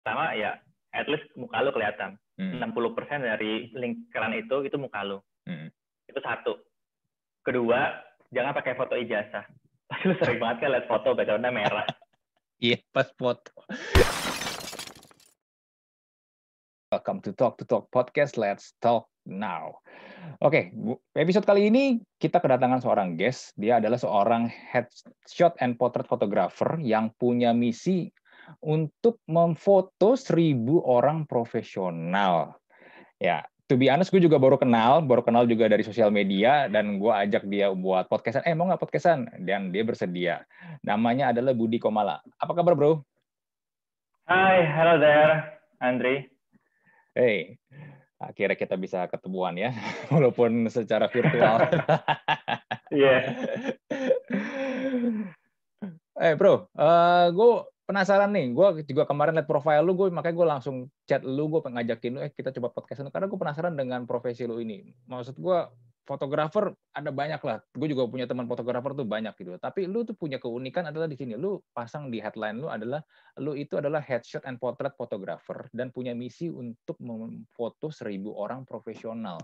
pertama ya at least muka lu kelihatan. Hmm. 60% dari lingkaran itu itu muka lu. Hmm. Itu satu. Kedua, jangan pakai foto ijazah. Pasti lu sering banget kan lihat foto backgroundnya merah. Iya, pas foto. Welcome to Talk to Talk Podcast. Let's talk now. Oke, Bu- episode kali ini kita kedatangan seorang guest. Dia adalah seorang headshot and portrait photographer yang punya misi untuk memfoto seribu orang profesional. Ya, to be honest, gue juga baru kenal, baru kenal juga dari sosial media, dan gue ajak dia buat podcastan. Eh, mau nggak podcastan? Dan dia bersedia. Namanya adalah Budi Komala. Apa kabar, bro? Hai, hello there, Andri. Hey, akhirnya kita bisa ketemuan ya, walaupun secara virtual. Iya. eh bro, gue penasaran nih. Gue juga kemarin liat profile lu, gue makanya gue langsung chat lu, gue ngajakin lu, eh kita coba podcast karena gue penasaran dengan profesi lu ini. Maksud gue fotografer ada banyak lah. Gue juga punya teman fotografer tuh banyak gitu. Tapi lu tuh punya keunikan adalah di sini. Lu pasang di headline lu adalah lu itu adalah headshot and portrait photographer dan punya misi untuk memfoto seribu orang profesional.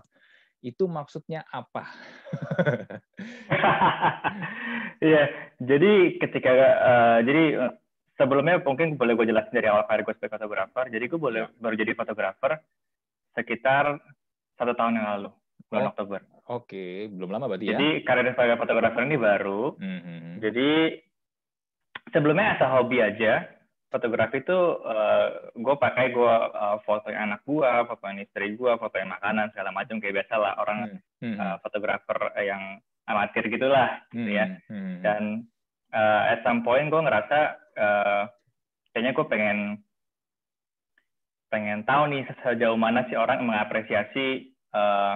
Itu maksudnya apa? Iya, jadi ketika uh, jadi uh, sebelumnya mungkin boleh gue jelasin dari awal karir gue sebagai fotografer. Jadi gue boleh baru jadi fotografer sekitar satu tahun yang lalu, bulan Oh. Oktober. Oke, belum lama berarti ya. Jadi karir sebagai fotografer ini baru. Mhm. Jadi sebelumnya asal hobi aja. Fotografi itu uh, gue pakai gue uh, fotoin anak gue, fotoin istri gue, fotoin makanan segala macam kayak biasa lah orang Mhm. uh, fotografer yang amatir gitulah, gitu ya. Mhm. Dan uh, at some point gue ngerasa uh, kayaknya gue pengen pengen tahu nih sejauh mana sih orang mengapresiasi uh,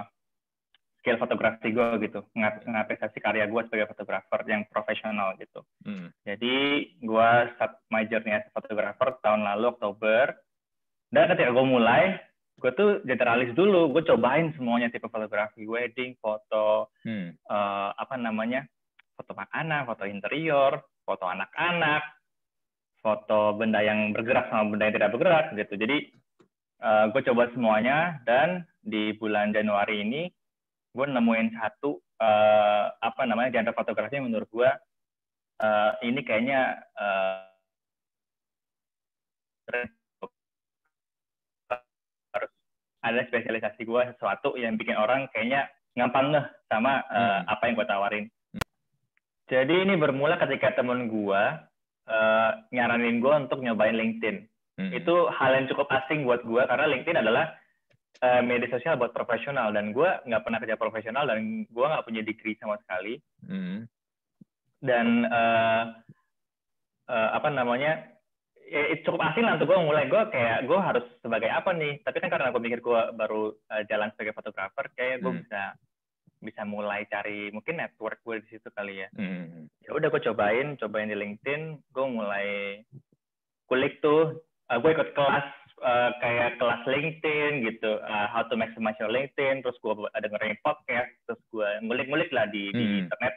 skill fotografi gue gitu, Mengap- mengapresiasi karya gue sebagai fotografer yang profesional gitu. Mhm. Jadi gue start my journey as a photographer tahun lalu Oktober. Dan ketika gue mulai, gue tuh generalis dulu. Gue cobain semuanya tipe fotografi, wedding, foto, Mhm. eh, apa namanya, foto makanan, foto interior, foto anak-anak, foto benda yang bergerak sama benda yang tidak bergerak gitu. Jadi gue coba semuanya dan di bulan Januari ini gue nemuin satu eh, apa namanya genre fotografi yang menurut gue eh, ini kayaknya eh, harus ada spesialisasi gue sesuatu yang bikin orang kayaknya gampang ngeh sama eh, Hmm. apa yang gue tawarin. Jadi ini bermula ketika temen gue eh, nyaranin gue untuk nyobain LinkedIn. Mhm. Itu hal yang cukup asing buat gue karena LinkedIn adalah eh, media sosial buat profesional dan gue nggak pernah kerja profesional dan gue nggak punya degree sama sekali Mhm. dan eh, eh, apa namanya ya, itu cukup asing lah untuk gue mulai gue kayak gue harus sebagai apa nih tapi kan karena gue mikir gue baru eh, jalan sebagai fotografer kayak gue Hmm. bisa bisa mulai cari mungkin network gue di situ kali ya Mhm. ya udah gue cobain cobain di LinkedIn gue mulai kulik tuh uh, gue ikut kelas uh, kayak kelas LinkedIn gitu uh, how to maximize your LinkedIn terus gue dengerin podcast terus gue ngulik-ngulik lah di, di Hmm. internet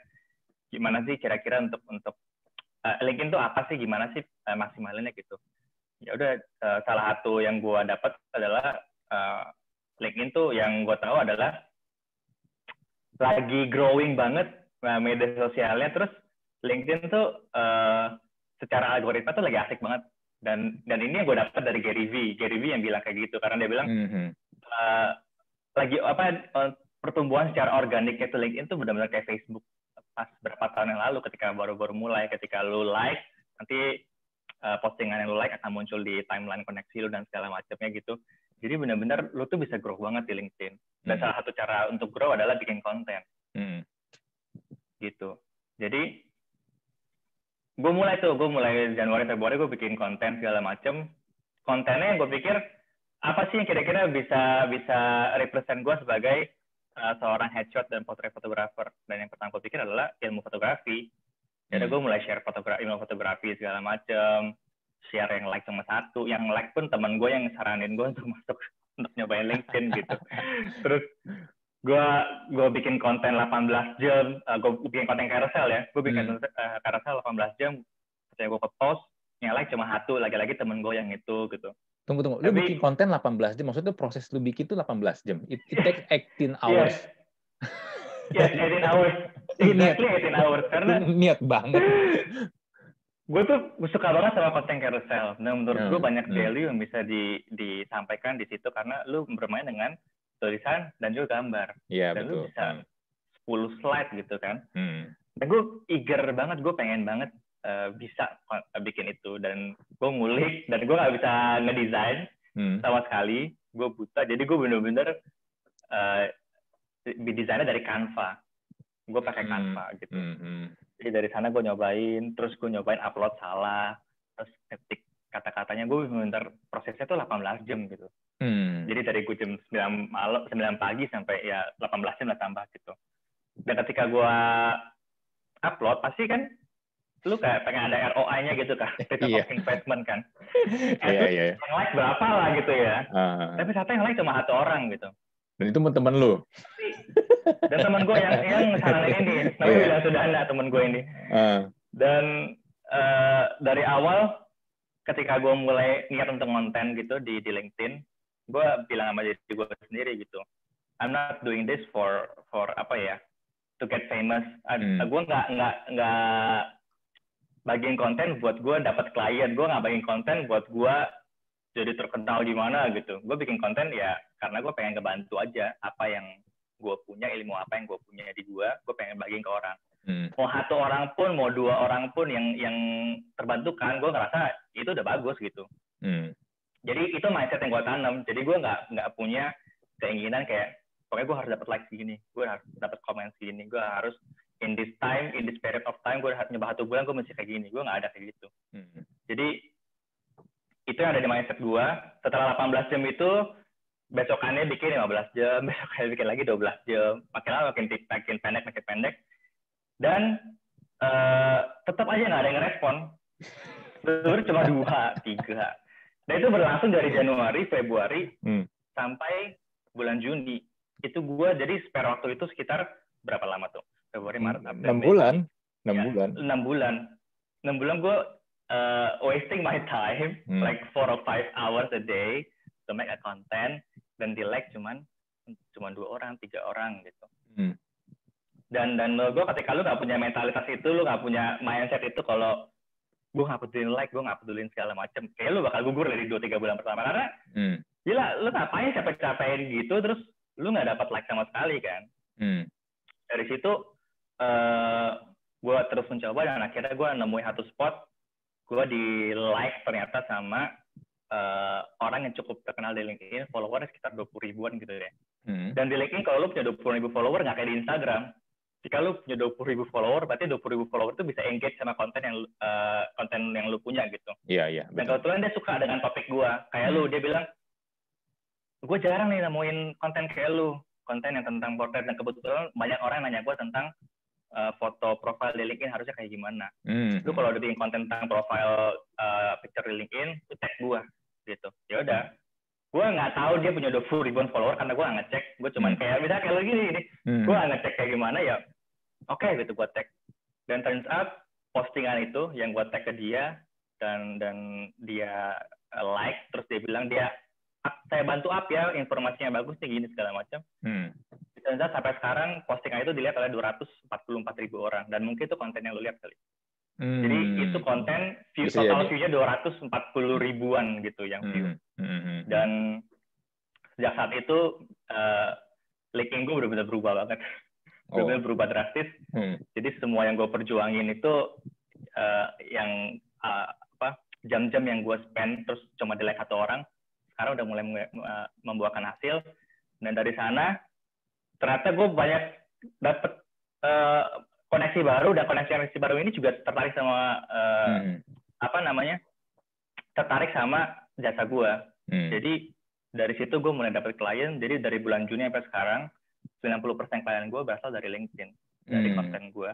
gimana sih kira-kira untuk untuk uh, LinkedIn tuh apa sih gimana sih uh, maksimalinnya gitu ya udah uh, salah satu yang gue dapat adalah uh, LinkedIn tuh yang gue tahu adalah lagi growing banget uh, media sosialnya. Terus LinkedIn tuh uh, secara algoritma tuh lagi asik banget. Dan dan ini yang gue dapat dari Gary V. Gary V yang bilang kayak gitu karena dia bilang Mhm. uh, lagi apa uh, pertumbuhan secara organiknya tuh LinkedIn tuh benar-benar kayak Facebook. Pas berapa tahun yang lalu ketika baru-baru mulai ketika lu like nanti uh, postingan yang lu like akan muncul di timeline koneksi lu dan segala macamnya gitu jadi benar-benar lu tuh bisa grow banget di LinkedIn dan Mhm. salah satu cara untuk grow adalah bikin konten Mhm. gitu. Jadi gue mulai tuh, gue mulai Januari Februari gue bikin konten segala macem. Kontennya yang gue pikir apa sih yang kira-kira bisa bisa represent gue sebagai uh, seorang headshot dan portrait photographer. Dan yang pertama gue pikir adalah ilmu fotografi. Jadi Hmm. gue mulai share fotografi, ilmu fotografi segala macem. Share yang like cuma satu, yang like pun teman gue yang saranin gue untuk masuk untuk nyobain LinkedIn gitu. Terus gue gue bikin konten 18 jam, uh, gue bikin konten carousel ya, gue bikin Hmm. uh, carousel 18 jam, ketika gue ke post, yang like cuma satu, lagi-lagi temen gue yang itu gitu. Tunggu tunggu. Lu Tapi- bikin konten 18 jam. Maksudnya proses lu bikin itu 18 jam. It, it takes 18 hours. Yes, 18 hours. Exactly 18 hours. Karena Lu niat banget. Gue tuh suka banget sama konten carousel. Nah, menurut gue Hmm, banyak hmm. value yang bisa di, disampaikan di situ karena lu bermain dengan tulisan dan juga gambar. Iya Dan lu betul. bisa 10 slide gitu kan. Hmm. Dan gue eager banget, gue pengen banget eh, bisa kon- bikin itu. Dan gue ngulik, dan gue nggak bisa ngedesain Hmm. sama sekali. Gue buta, jadi gue bener-bener eh, desainnya dari Canva. Gue pakai Hmm. Canva gitu. Hmm. Jadi dari sana gue nyobain, terus gue nyobain upload salah, terus ketik kata-katanya gue bener prosesnya tuh 18 jam gitu. Hmm. Jadi dari gue jam 9 malam, 9 pagi sampai ya 18 jam lah tambah gitu. Dan ketika gue upload, pasti kan lu kayak pengen ada ROI-nya gitu kan, return of investment kan. Iya iya. iya. Yang like berapa lah gitu ya. Ah. Tapi ternyata yang like cuma satu orang gitu. Dan itu teman lu. Dan teman gue yang yang saranin ini, namanya Iya. William Sudana teman gue ini. Ah. Dan eh, dari awal ketika gue mulai niat untuk konten gitu di di LinkedIn, gue bilang sama diri gue sendiri gitu, I'm not doing this for for apa ya, to get famous. Hmm. Gue nggak nggak nggak bagiin konten buat gue dapat klien, gue nggak bagiin konten buat gue jadi terkenal gimana gitu. Gue bikin konten ya karena gue pengen ngebantu aja apa yang gue punya, ilmu apa yang gue punya di gue, gue pengen bagiin ke orang Hmm. mau satu orang pun mau dua orang pun yang yang terbantukan gue ngerasa itu udah bagus gitu Hmm. jadi itu mindset yang gue tanam jadi gue nggak nggak punya keinginan kayak pokoknya gue harus dapat like segini gue harus dapat komen segini gue harus in this time in this period of time gue harus nyoba satu bulan gue mesti kayak gini gue nggak ada kayak gitu Hmm. jadi itu yang ada di mindset gue setelah 18 jam itu besokannya bikin 15 jam besokannya bikin lagi 12 jam. Makin lama makin makin pendek makin pendek. Dan eh, tetap aja nggak ada yang ngerespon. Sebenarnya cuma dua tiga. Dan itu berlangsung dari Januari Februari Hmm. sampai bulan Juni. Itu gue jadi spare waktu itu sekitar berapa lama tuh? Februari Maret April Enam Mei, bulan. Enam Ya, bulan. enam bulan. Enam bulan gue uh, wasting my time Hmm. like four or five hours a day to make a content dan di like cuman cuma dua orang tiga orang gitu Hmm. dan dan menurut gue ketika lu nggak punya mentalitas itu lu nggak punya mindset itu kalau gue nggak pedulin like gue nggak pedulin segala macem kayak lu bakal gugur dari dua tiga bulan pertama karena Hmm. gila lu ngapain capek-capekin gitu terus lu nggak dapat like sama sekali kan Hmm. dari situ eh gue terus mencoba dan akhirnya gue nemuin satu spot gue di like ternyata sama eh, orang yang cukup terkenal di LinkedIn followernya sekitar 20 ribuan gitu ya Hmm. dan di LinkedIn kalau lu punya 20 ribu follower nggak kayak di Instagram jika lu punya 20 ribu follower berarti 20 ribu follower itu bisa engage sama konten yang eh, konten yang lu punya gitu Iya iya. dan Betul. kebetulan dia suka dengan topik gue kayak lu dia bilang gue jarang nih nemuin konten kayak lu konten yang tentang portrait dan kebetulan banyak orang yang nanya gue tentang uh, foto profile di LinkedIn harusnya kayak gimana Hmm. lu kalau udah bikin konten tentang profile uh, picture di LinkedIn lu tag gue gitu ya udah gue nggak tahu dia punya 20 ribuan follower karena gue nggak ngecek gue cuman Hmm. kayak misalnya kayak lu gini nih Hmm. gue nggak ngecek kayak gimana ya oke gitu gue tag dan turns out postingan itu yang gue tag ke dia dan dan dia uh, like terus dia bilang dia "Ah, saya bantu up ya informasinya bagus nih gini segala macam Hmm. Out sampai sekarang postingan itu dilihat oleh 244 ribu orang dan mungkin itu konten yang lu lihat kali jadi Hmm. itu konten view Bisa total jadi. view-nya 240 ribuan gitu yang view Hmm. Hmm. Hmm. dan sejak saat itu uh, linking gue benar-benar berubah banget Oh. benar-benar berubah drastis Hmm. jadi semua yang gue perjuangin itu eh, yang eh, apa jam-jam yang gue spend terus cuma di like satu orang sekarang udah mulai eh, membuahkan hasil dan dari sana ternyata gue banyak dapet eh, koneksi baru dan koneksi-koneksi baru ini juga tertarik sama eh, Hmm. apa namanya tertarik sama jasa gue Hmm. jadi dari situ gue mulai dapet klien jadi dari bulan Juni sampai sekarang 90% klien gue berasal dari LinkedIn dari Hmm. konten gue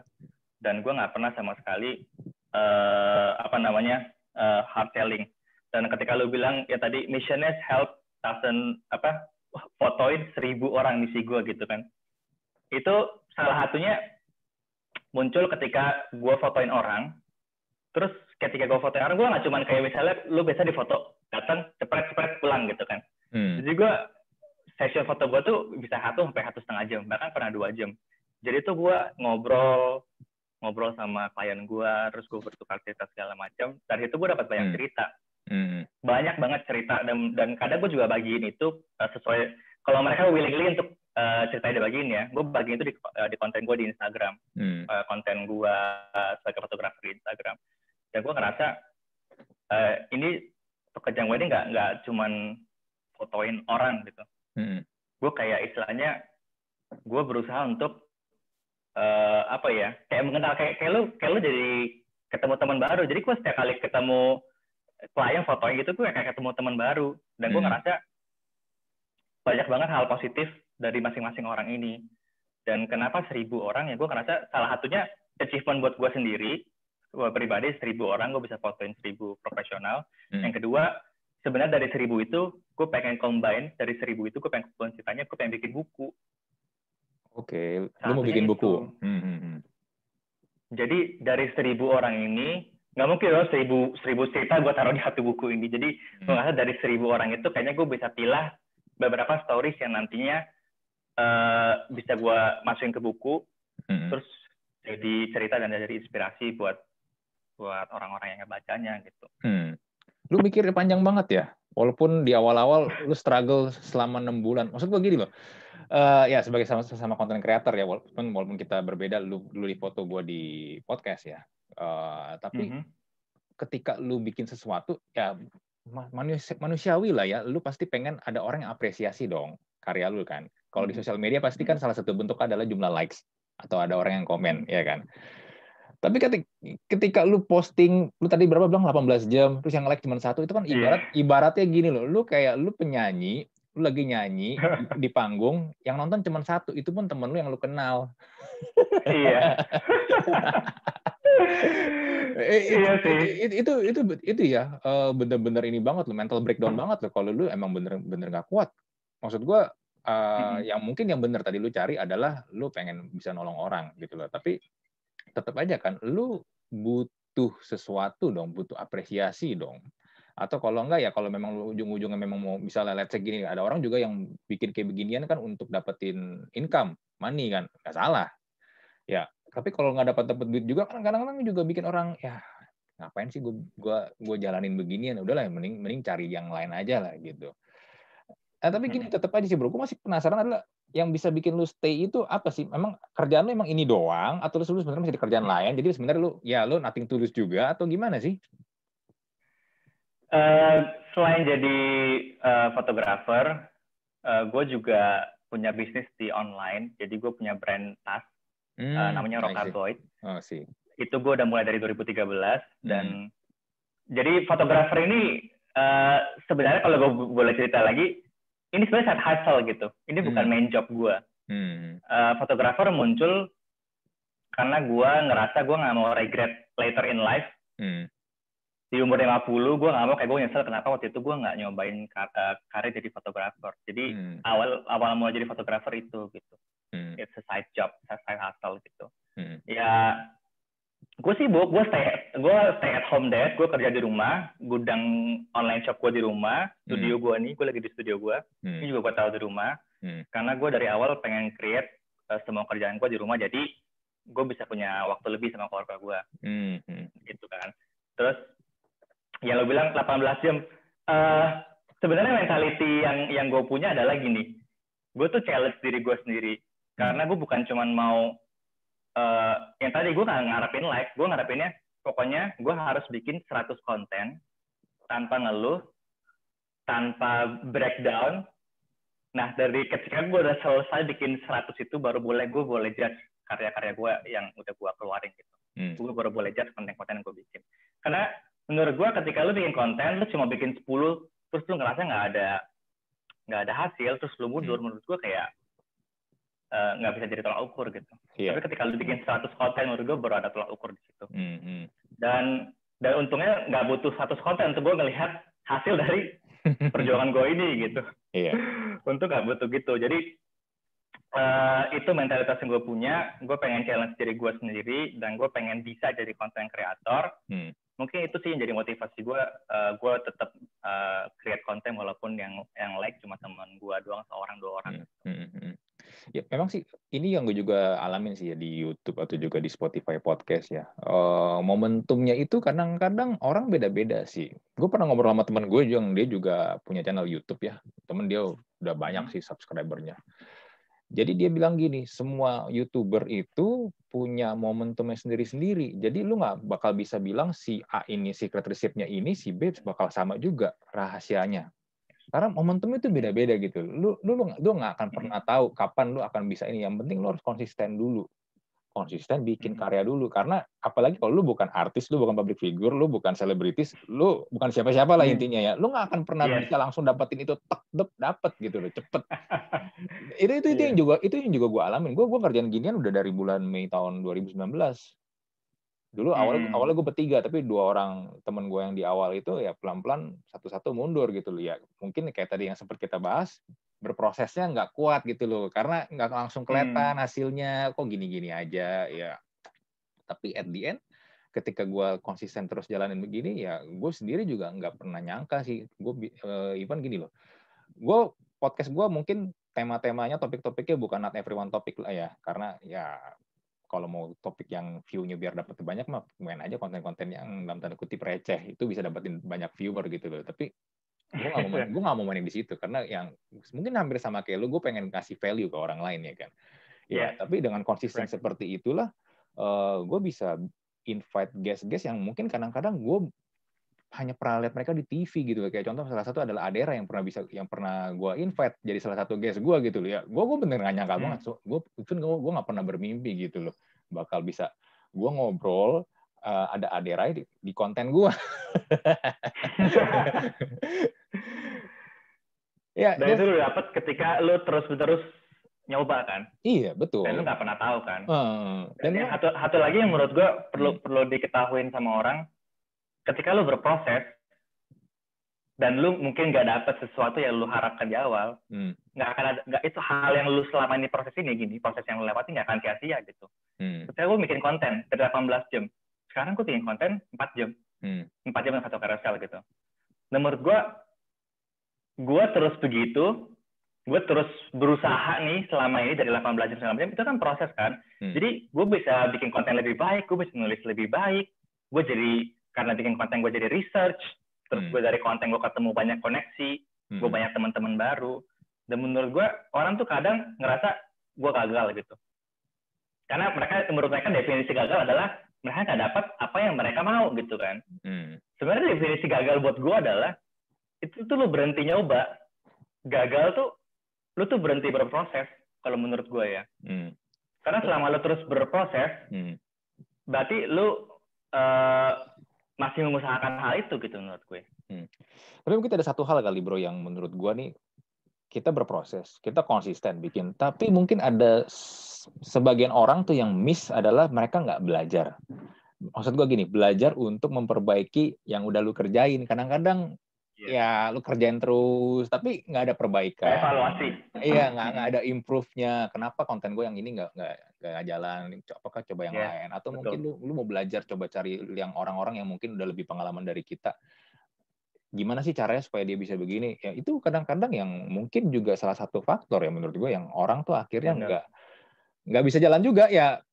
dan gue nggak pernah sama sekali eh apa namanya eh, hard selling dan ketika lu bilang ya tadi missionnya help thousand apa fotoin seribu orang misi gue gitu kan. Itu salah satunya muncul ketika gue fotoin orang. Terus ketika gue fotoin orang gue nggak cuman kayak misalnya lu biasa di foto datang cepet cepet pulang gitu kan. Hmm. jadi gue session foto gue tuh bisa satu sampai satu setengah jam bahkan pernah dua jam. Jadi tuh gue ngobrol ngobrol sama klien gue terus gue bertukar cerita segala macam. Dari itu gue dapat banyak Hmm. cerita Hmm. banyak banget cerita dan dan kadang gue juga bagiin itu uh, sesuai kalau mereka willingly untuk uh, ceritanya dibagiin ya gue bagiin itu di, uh, di konten gue di Instagram Hmm. uh, konten gue uh, sebagai fotografer di Instagram dan gue ngerasa uh, ini pekerjaan gue ini nggak nggak cuman fotoin orang gitu Hmm. gue kayak istilahnya gue berusaha untuk uh, apa ya kayak mengenal kayak kayak lu kayak lu jadi ketemu teman baru jadi gue setiap kali ketemu klien fotoin gitu gue kayak ketemu teman baru dan gue Hmm. ngerasa banyak banget hal positif dari masing-masing orang ini dan kenapa seribu orang ya gue ngerasa salah satunya achievement buat gue sendiri gue pribadi seribu orang gue bisa fotoin seribu profesional Hmm. yang kedua sebenarnya dari seribu itu gue pengen combine dari seribu itu gue pengen ceritanya gue pengen bikin buku Oke, lu Satunya mau bikin itu. buku. Hmm. Hmm. hmm. jadi dari seribu orang ini nggak mungkin loh seribu seribu cerita gue taruh di satu buku ini jadi gue Hmm. ngerasa dari seribu orang itu kayaknya gue bisa pilih beberapa stories yang nantinya eh, bisa gue masukin ke buku Hmm. terus jadi cerita dan jadi inspirasi buat buat orang-orang yang bacanya gitu Hmm. Lu mikir panjang banget ya. Walaupun di awal-awal lu struggle selama enam bulan. Maksud gua gini loh. Eh, ya sebagai sama sama konten creator ya walaupun walaupun kita berbeda lu lu di foto gua di podcast ya. Eh, tapi Mhm. ketika lu bikin sesuatu ya ma- manusia, manusiawi lah ya. Lu pasti pengen ada orang yang apresiasi dong karya lu kan. Kalau di Mhm. sosial media pasti kan salah satu bentuk adalah jumlah likes atau ada orang yang komen ya kan. Tapi ketika, ketika lu posting, lu tadi berapa bilang 18 jam, terus yang like cuma satu, itu kan Iya. ibarat ibaratnya gini loh, lu kayak lu penyanyi, lu lagi nyanyi di, di panggung, yang nonton cuma satu, itu pun temen lu yang lu kenal. iya Eh, itu, Iya sih. Itu, itu itu itu ya eh, bener-bener ini banget loh, mental breakdown banget loh kalau lu emang bener-bener nggak kuat. Maksud gua eh, Mhm. yang mungkin yang bener tadi lu cari adalah lu pengen bisa nolong orang gitu loh. Tapi tetap aja kan lu butuh sesuatu dong, butuh apresiasi dong. Atau kalau enggak ya kalau memang lu ujung-ujungnya memang mau misalnya let's say gini, ada orang juga yang bikin kayak beginian kan untuk dapetin income, money kan, nggak salah. Ya, tapi kalau nggak dapat dapat duit juga kan kadang-kadang juga bikin orang ya ngapain sih gue gua gua jalanin beginian udahlah mending mending cari yang lain aja lah gitu. Eh, tapi gini tetap aja sih bro, gue masih penasaran adalah yang bisa bikin lu stay itu apa sih? Memang kerjaan lu emang ini doang atau lu sebenarnya masih ada kerjaan lain? Jadi sebenarnya lu ya lu nothing tulus juga atau gimana sih? Eh, selain jadi eh, fotografer, gue juga punya bisnis di online. Jadi gue punya brand tas, Hmm, namanya I see. Rockaboy. Oh sih. Itu gue udah mulai dari 2013 dan jadi fotografer ini eh, sebenarnya kalau gue boleh cerita lagi, ini sebenarnya side hustle gitu. Ini bukan Hmm. main job gue. Hmm. Eh, fotografer muncul karena gue ngerasa gue nggak mau regret later in life Hmm. di umur 50 gue nggak mau kayak gue nyesel kenapa waktu itu gue nggak nyobain kar- karir jadi fotografer jadi Hmm. awal awal mulai jadi fotografer itu gitu Hmm. it's a side job a side hustle gitu Hmm. ya gue sibuk gue stay gue stay at home dad gue kerja di rumah gudang online shop gue di rumah studio gue nih gue lagi di studio gue ini Hmm. juga gue tahu di rumah Hmm. karena gue dari awal pengen create eh, semua kerjaan gue di rumah jadi gue bisa punya waktu lebih sama keluarga gue Hmm. Hmm. gitu kan. Terus ya lo bilang 18 jam. Eh sebenarnya mentality yang yang gue punya adalah gini. Gue tuh challenge diri gue sendiri. Karena gue bukan cuman mau eh yang tadi gue nggak ngarepin like, gue ngarepinnya pokoknya gue harus bikin 100 konten tanpa ngeluh, tanpa breakdown. Nah dari ketika gue udah selesai bikin 100 itu baru boleh gue boleh judge karya-karya gue yang udah gue keluarin gitu Hmm. gue baru boleh judge konten-konten yang gue bikin. Karena menurut gue ketika lu bikin konten, lu cuma bikin 10, terus lu ngerasa nggak ada nggak ada hasil, terus lu mundur, Hmm. menurut gue kayak eh, nggak bisa jadi tolak ukur gitu. Iya. Tapi ketika lu bikin 100 konten, menurut gue baru ada tolak ukur di situ. Hmm. Hmm. Dan dan untungnya nggak butuh 100 konten untuk gue ngelihat hasil dari perjuangan gue ini gitu. Iya. Untuk nggak butuh gitu. Jadi eh, itu mentalitas yang gue punya. Gue pengen challenge diri gue sendiri dan gue pengen bisa jadi konten kreator. Hmm. mungkin itu sih yang jadi motivasi gue uh, gue tetap uh, create konten walaupun yang yang like cuma teman gue doang seorang dua orang hmm, hmm, hmm. Ya memang sih ini yang gue juga alamin sih ya di YouTube atau juga di Spotify podcast ya uh, momentumnya itu kadang-kadang orang beda-beda sih gue pernah ngobrol sama teman gue yang dia juga punya channel YouTube ya temen dia udah banyak sih subscribernya jadi dia bilang gini, semua youtuber itu punya momentumnya sendiri-sendiri. Jadi lu nggak bakal bisa bilang si A ini secret recipe-nya ini, si B bakal sama juga rahasianya. Karena momentum itu beda-beda gitu. Lu lu lu, lu nggak akan pernah tahu kapan lu akan bisa ini. Yang penting lu harus konsisten dulu. Konsisten bikin karya dulu. Karena apalagi kalau lu bukan artis lu bukan public figure lu bukan selebritis lu bukan siapa-siapa lah intinya ya. Lu nggak akan pernah yeah. bisa langsung dapetin itu tek dep dapet gitu loh cepet. Itu itu itu yeah. yang juga itu yang juga gue alamin. Gue gue ngerjain ginian udah dari bulan Mei tahun 2019 dulu awal hmm. awalnya gue bertiga tapi dua orang temen gue yang di awal itu ya pelan pelan satu satu mundur gitu loh. Ya mungkin kayak tadi yang sempat kita bahas berprosesnya nggak kuat gitu loh. Karena nggak langsung kelihatan hmm. hasilnya kok gini-gini aja ya. Tapi at the end ketika gue konsisten terus jalanin begini ya gue sendiri juga nggak pernah nyangka sih. Gue uh, even gini loh. Gue podcast gue mungkin tema-temanya topik-topiknya bukan not everyone topik lah ya. Karena ya kalau mau topik yang view-nya biar dapat banyak mah main aja konten-konten yang dalam tanda kutip receh itu bisa dapetin banyak viewer gitu loh tapi gue gak mau main, gue gak mau main di situ karena yang mungkin hampir sama kayak lu gue pengen kasih value ke orang lain ya kan ya yeah. tapi dengan konsisten right. seperti itulah uh, eh, gue bisa invite guest-guest yang mungkin kadang-kadang gue hanya pernah lihat mereka di TV gitu kayak contoh salah satu adalah Adera yang pernah bisa yang pernah gue invite jadi salah satu guest gue gitu loh ya gue gue bener gak nyangka hmm. banget so, gue itu gue gue nggak pernah bermimpi gitu loh bakal bisa gue ngobrol uh, ada Aderai di, di konten gue. ya, Dan itu lu dapat ketika lu terus-terus nyoba kan? Iya betul. Dan lu nggak pernah tahu kan? Uh, dan, yang satu, satu lagi yang menurut gue perlu hmm. perlu diketahuin sama orang, ketika lu berproses dan lu mungkin nggak dapet sesuatu yang lu harapkan di awal, hmm. nggak akan ada, nggak itu hal yang lu selama ini proses ini gini, proses yang lu lewati nggak akan sia-sia gitu. Hmm. Ketika gue bikin konten dari 18 jam, sekarang gue bikin konten 4 jam hmm. 4 jam satu carousel gitu nah menurut gue gue terus begitu gue terus berusaha nih selama ini dari 18 jam segala jam itu kan proses kan hmm. jadi gue bisa bikin konten lebih baik gue bisa nulis lebih baik gue jadi karena bikin konten gue jadi research terus hmm. gue dari konten gue ketemu banyak koneksi hmm. gue banyak teman-teman baru dan menurut gue orang tuh kadang ngerasa gue gagal gitu karena mereka menurut mereka definisi gagal adalah mereka nggak dapat apa yang mereka mau gitu kan. Hmm. Sebenarnya definisi gagal buat gue adalah itu tuh lu berhenti nyoba. Gagal tuh lu tuh berhenti berproses kalau menurut gue ya. Hmm. Karena selama lu terus berproses, hmm. berarti lu uh, masih mengusahakan hal itu gitu menurut gue. Hmm. Tapi mungkin ada satu hal kali bro yang menurut gue nih kita berproses, kita konsisten bikin, tapi mungkin ada sebagian orang tuh yang miss adalah mereka nggak belajar. Maksud gue gini, belajar untuk memperbaiki yang udah lu kerjain. Kadang-kadang yeah. ya lu kerjain terus, tapi nggak ada perbaikan. Evaluasi. Iya, nggak ada improve-nya. Kenapa konten gue yang ini nggak nggak nggak jalan? Apakah coba yang yeah. lain? Atau Betul. mungkin lu lu mau belajar coba cari yang orang-orang yang mungkin udah lebih pengalaman dari kita gimana sih caranya supaya dia bisa begini ya itu kadang-kadang yang mungkin juga salah satu faktor ya menurut gue yang orang tuh akhirnya nggak nggak bisa jalan juga ya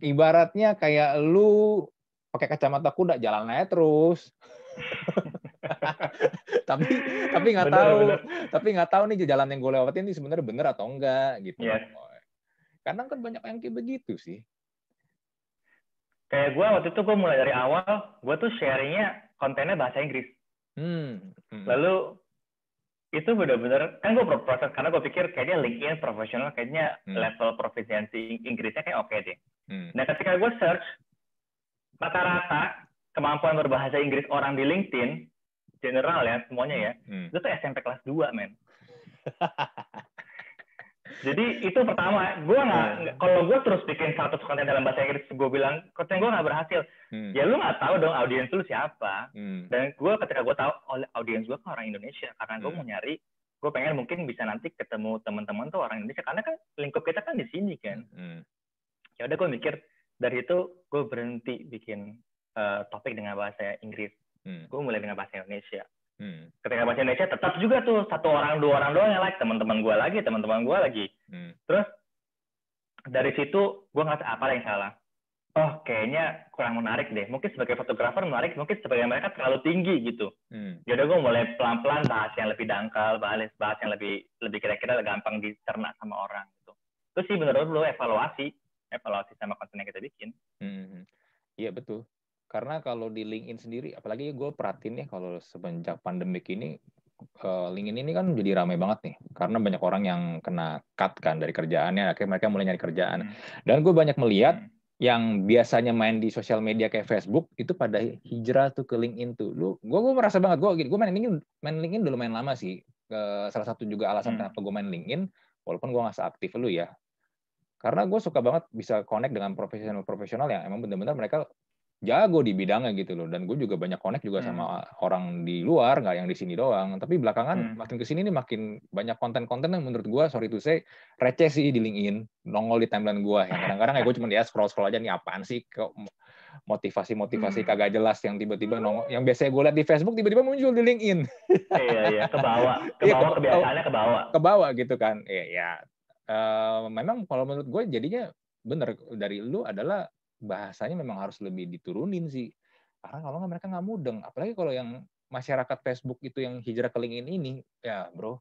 ibaratnya kayak lu pakai kacamata kuda jalan aja terus tapi tapi nggak tahu bener. tapi nggak tahu nih jalan yang gue lewatin ini sebenarnya bener atau enggak gitu yes. Kadang kan banyak yang kayak begitu sih kayak gue waktu itu gue mulai dari awal gue tuh sharingnya kontennya bahasa Inggris hmm. Hmm. lalu itu benar-benar kan gue proses karena gue pikir kayaknya LinkedIn profesional kayaknya hmm. level proficiency Inggrisnya kayak oke okay deh. Hmm. Nah ketika gue search rata-rata kemampuan berbahasa Inggris orang di LinkedIn general ya semuanya ya hmm. itu tuh SMP kelas 2 men. Jadi itu pertama, gue nggak hmm. kalau gue terus bikin satu konten dalam bahasa Inggris, gue bilang konten gue nggak berhasil. Hmm. Ya lu nggak tahu dong audiens lu siapa. Hmm. Dan gue ketika gue tahu oleh audiens gue kan orang Indonesia, karena gue hmm. mau nyari, gue pengen mungkin bisa nanti ketemu teman-teman tuh orang Indonesia, karena kan lingkup kita kan di sini kan. Hmm. Ya udah gue mikir dari itu gue berhenti bikin uh, topik dengan bahasa Inggris. Hmm. Gue mulai dengan bahasa Indonesia. Hmm. Ketika bahasa Indonesia tetap juga tuh satu orang dua orang doang yang like teman-teman gue lagi teman-teman gue lagi. Hmm. Terus dari situ gue ngerasa apa yang salah. Oh kayaknya kurang menarik deh. Mungkin sebagai fotografer menarik, mungkin sebagai mereka terlalu tinggi gitu. Hmm. Jadi gue mulai pelan-pelan bahas yang lebih dangkal, bahas bahas yang lebih lebih kira-kira gampang dicerna sama orang gitu. Terus sih menurut lo evaluasi, evaluasi sama konten yang kita bikin. Hmm. Iya betul. Karena kalau di LinkedIn sendiri, apalagi gue perhatiin nih kalau semenjak pandemik ini, uh, LinkedIn ini kan jadi ramai banget nih. Karena banyak orang yang kena cut kan dari kerjaannya, akhirnya mereka mulai nyari kerjaan. Hmm. Dan gue banyak melihat Hmm. yang biasanya main di sosial media kayak Facebook itu pada hijrah tuh ke LinkedIn tuh. Lu, gue gue merasa banget gue gue main LinkedIn main LinkedIn dulu main lama sih. Ke salah satu juga alasan Hmm. kenapa gue main LinkedIn, walaupun gue nggak seaktif lu ya. Karena gue suka banget bisa connect dengan profesional-profesional yang emang benar-benar mereka jago di bidangnya gitu loh. Dan gue juga banyak connect juga Hmm. sama orang di luar, nggak yang di sini doang. Tapi belakangan Hmm. makin ke sini nih makin banyak konten-konten yang menurut gue, sorry to say, receh sih di LinkedIn. Nongol di timeline gue. Yang kadang-kadang ya gue cuma ya scroll-scroll aja nih apaan sih kok motivasi-motivasi Hmm. kagak jelas yang tiba-tiba nongol. Yang biasanya gue lihat di Facebook tiba-tiba muncul di LinkedIn. Iya iya ke bawah, ke Iya, bawah ke- kebiasaannya ke bawah. Ke bawah gitu kan. Ya, ya. Eh, memang kalau menurut gue jadinya bener dari lu adalah bahasanya memang harus lebih diturunin sih. Karena kalau nggak mereka nggak mudeng. Apalagi kalau yang masyarakat Facebook itu yang hijrah ke LinkedIn ini, ya bro,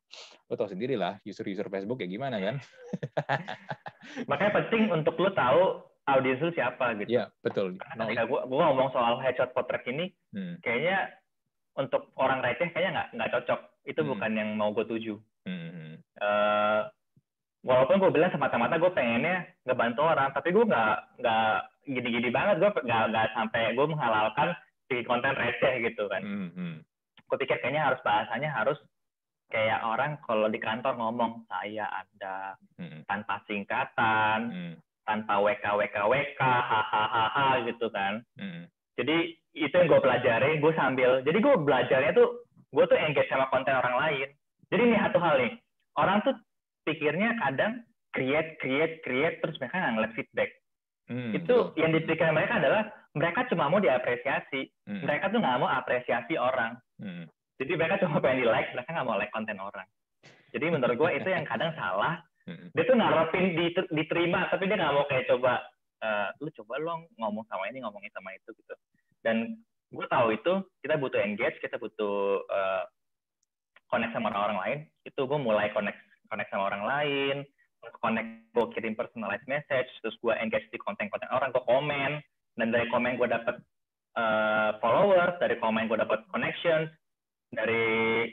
lo tau sendiri lah user-user Facebook ya gimana kan? Makanya penting untuk lu tahu audiens lu siapa gitu. Iya betul. Karena No, ketika gua, gua ngomong soal headshot potret ini, hmm, kayaknya untuk orang receh kayaknya nggak nggak cocok. Itu Hmm. bukan yang mau gue tuju. hmm, Eh, walaupun gue bilang semata-mata gue pengennya ngebantu orang, tapi gue nggak nggak gini-gini banget. Gue nggak nggak sampai gue menghalalkan bikin konten receh gitu kan. hmm, hmm. Gue pikir kayaknya harus bahasanya harus kayak orang kalau di kantor ngomong saya ada hmm, tanpa singkatan, hmm, tanpa WK WK WK, hahaha gitu kan. hmm, Jadi itu yang gue pelajari, gue sambil, jadi gue belajarnya tuh, gue tuh engage sama konten orang lain. Jadi ini satu hal nih, orang tuh pikirnya kadang create, create, create, terus mereka nggak ngeliat feedback. Hmm, itu betul. yang dipikirkan mereka adalah mereka cuma mau diapresiasi. Hmm, Mereka tuh nggak mau apresiasi orang. hmm, Jadi mereka cuma pengen di like, mereka nggak mau like konten orang. Jadi menurut gue itu yang kadang salah. hmm, Dia tuh ngarepin diter- diterima, tapi dia nggak mau kayak coba, eh, lu coba lo ngomong sama ini, ngomongin sama itu gitu. Dan gue tahu itu kita butuh engage, kita butuh eh, connect sama orang-orang lain. Itu gue mulai connect connect sama orang lain, connect gue kirim personalized message, terus gue engage di konten-konten orang, gue komen, dan dari komen gue dapet eh, followers, dari komen gue dapet connections, dari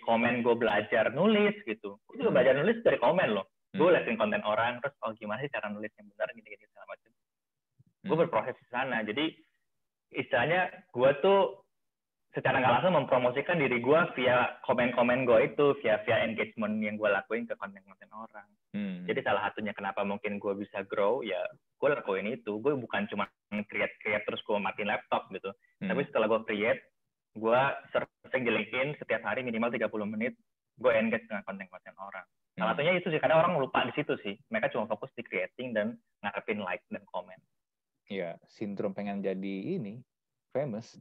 komen gue belajar nulis gitu. Gue juga Hmm. belajar nulis dari komen loh. Gue hmm, liatin konten orang, terus oh gimana sih cara nulis yang benar, gini-gini segala macam. Gue hmm. berproses di sana. Jadi istilahnya gue tuh secara nggak langsung mempromosikan diri gue via komen-komen gue itu, via via engagement yang gue lakuin ke konten-konten orang. Hmm, Jadi salah satunya kenapa mungkin gue bisa grow, ya gue lakuin itu. Gue bukan cuma create-create terus gue matiin laptop gitu. hmm, Tapi setelah gue create, gue searching di LinkedIn setiap hari minimal 30 menit, gue engage dengan konten-konten orang. Salah hmm. satunya itu sih, karena orang lupa di situ sih. Mereka cuma fokus di creating dan ngarepin like dan komen. Iya, sindrom pengen jadi ini famous.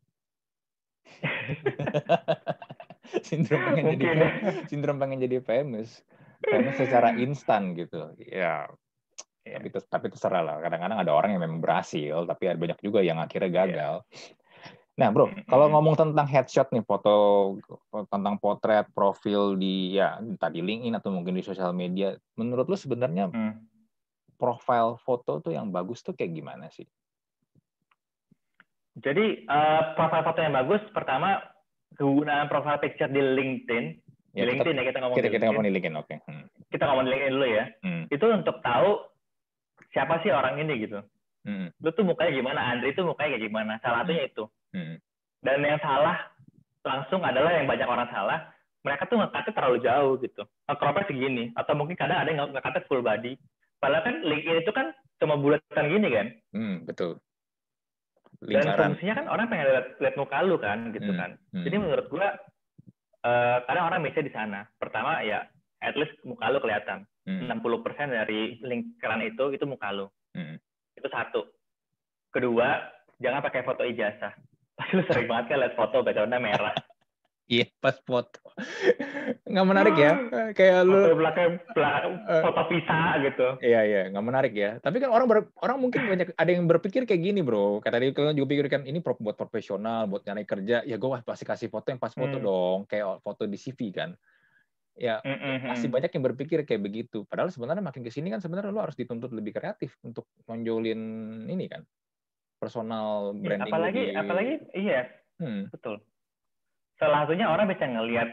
sindrom pengen jadi Mungkin ya. sindrom pengen jadi famous. Famous secara instan gitu. Ya, Iya. tapi itu tapi terserah lah. Kadang-kadang ada orang yang memang berhasil, tapi ada banyak juga yang akhirnya gagal. Nah, bro, kalau ngomong tentang headshot nih, foto tentang potret, profil di ya tadi LinkedIn atau mungkin di sosial media, menurut lu sebenarnya Hmm. profile foto tuh yang bagus tuh kayak gimana sih? Jadi eh, profil foto yang bagus, pertama kegunaan profile picture di LinkedIn. Di Ya, kita, LinkedIn ya kita ngomong kita, di kita LinkedIn. ngomong di LinkedIn, oke. Hmm. Kita ngomong di LinkedIn dulu ya. Hmm. Itu untuk tahu siapa sih orang ini gitu. Hmm. Lu tuh mukanya gimana, Andri tuh mukanya kayak gimana. Salah satunya itu. Hmm. Dan yang salah langsung adalah yang banyak orang salah, mereka tuh ngekatnya terlalu jauh gitu. Ngekropnya segini. Atau mungkin kadang ada yang ngekatnya full body. Padahal kan LinkedIn itu kan cuma bulatan gini kan. Hmm, betul. Dan Lingkaran. fungsinya kan orang pengen lihat, lihat muka lu kan gitu Hmm, kan. hmm. Jadi menurut gua eh kadang orang bisa di sana. Pertama ya at least muka lu kelihatan. Hmm, 60% dari lingkaran itu itu muka lu. hmm, Itu satu. Kedua, jangan pakai foto ijazah. pasti lu sering banget kan lihat foto backgroundnya merah. Iya, pas foto. Nggak menarik ya? Kayak lu Foto belakang belakang Eh. foto pisah gitu. Iya iya nggak menarik ya. Tapi kan orang ber- orang mungkin banyak ada yang berpikir kayak gini bro. Kayak tadi kalian juga pikirkan ini pro- buat profesional, buat nyari kerja. Ya gue pasti kasih foto yang pas foto Hmm. dong, kayak foto di CV kan. Ya Mm-mm. masih banyak yang berpikir kayak begitu. Padahal sebenarnya makin ke sini kan sebenarnya lo harus dituntut lebih kreatif untuk nonjolin ini kan personal Iya, branding. apalagi lebih- apalagi iya Hmm, betul. Salah satunya orang bisa ngelihat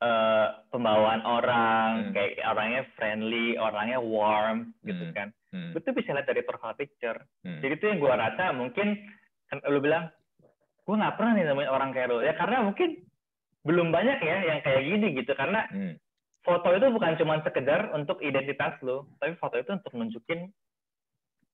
eh, pembawaan orang, Hmm. kayak orangnya friendly, orangnya warm, gitu Hmm. kan. hmm, Itu bisa lihat dari profile picture. hmm. Jadi itu yang gue rasa mungkin kan lu bilang, gue nggak pernah nih nemuin orang kayak lu. Ya karena mungkin belum banyak ya yang kayak gini gitu. Karena Hmm, foto itu bukan cuma sekedar untuk identitas lu, tapi foto itu untuk nunjukin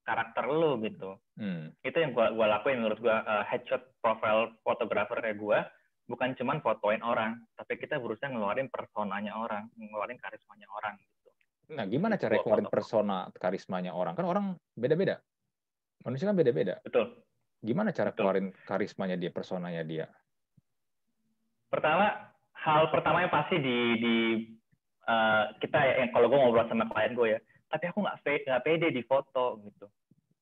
karakter lu gitu. hmm, Itu yang gua gua lakuin menurut gua uh, headshot profile fotografer kayak gua bukan cuma fotoin orang, tapi kita berusaha ngeluarin personanya orang, ngeluarin karismanya orang gitu. Nah, gimana cara foto. persona karismanya orang? Kan orang beda-beda. Manusia kan beda-beda. Betul. Gimana cara Betul. keluarin karismanya dia, personanya dia? Pertama, hal pertama yang pasti di di uh, kita ya, yang kalau gua ngobrol sama klien gue ya, tapi aku nggak nggak pede di foto gitu.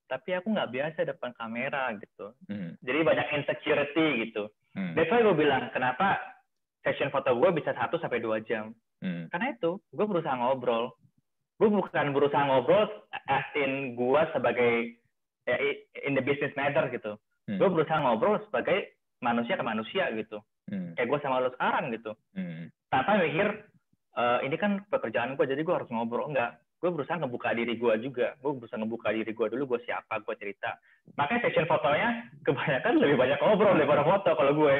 Tapi aku nggak biasa depan kamera gitu. Hmm, Jadi banyak insecurity gitu. Hmm, That's why gue bilang, kenapa session foto gue bisa 1 sampai 2 jam. hmm, Karena itu, gue berusaha ngobrol. Gue bukan berusaha ngobrol as in gue sebagai, ya, in the business matter gitu. Hmm. Gue berusaha ngobrol sebagai manusia ke manusia gitu. hmm, Kayak gue sama lo sekarang gitu. hmm, Tanpa mikir, "Eh, ini kan pekerjaan gue, jadi gue harus ngobrol. Enggak. Gue berusaha ngebuka diri gue juga. Gue berusaha ngebuka diri gue dulu, gue siapa, gue cerita. Makanya session fotonya kebanyakan lebih banyak ngobrol daripada foto kalau gue.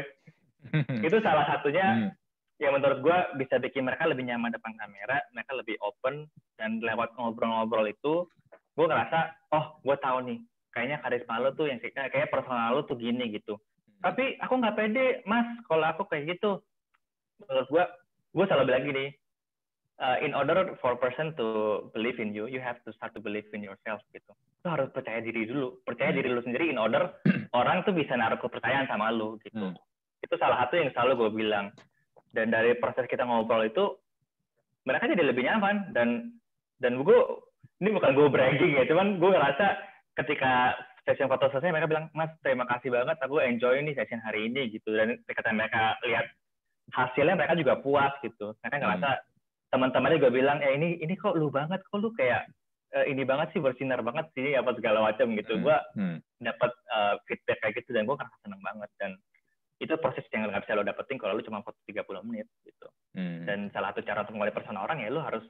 Itu salah satunya Hmm, yang menurut gue bisa bikin mereka lebih nyaman depan kamera, mereka lebih open, dan lewat ngobrol-ngobrol itu, gue ngerasa, oh, gue tahu nih, kayaknya karisma lo tuh yang kayak kayak personal lo tuh gini gitu. Tapi aku nggak pede, mas, kalau aku kayak gitu. Menurut gue, gue selalu bilang gini, uh, in order for person to believe in you, you have to start to believe in yourself gitu. Lo harus percaya diri dulu, percaya Hmm. diri lu sendiri in order orang tuh bisa naruh kepercayaan sama lu gitu Hmm. itu salah satu yang selalu gue bilang dan dari proses kita ngobrol itu mereka jadi lebih nyaman dan dan gue ini bukan gue bragging ya cuman gue ngerasa ketika session foto selesai mereka bilang mas terima kasih banget aku enjoy nih session hari ini gitu dan ketika mereka lihat hasilnya mereka juga puas gitu mereka Hmm. Teman-temannya juga bilang eh ini ini kok lu banget? Kok lu kayak eh, ini banget sih bersinar banget sih apa segala macam gitu. Hmm, gue hmm, dapat uh, feedback kayak gitu dan gue ngerasa seneng banget. Dan itu proses yang nggak bisa lo dapetin kalau lo cuma foto 30 menit gitu. Hmm. dan salah satu cara untuk mengenali persona orang ya lo harus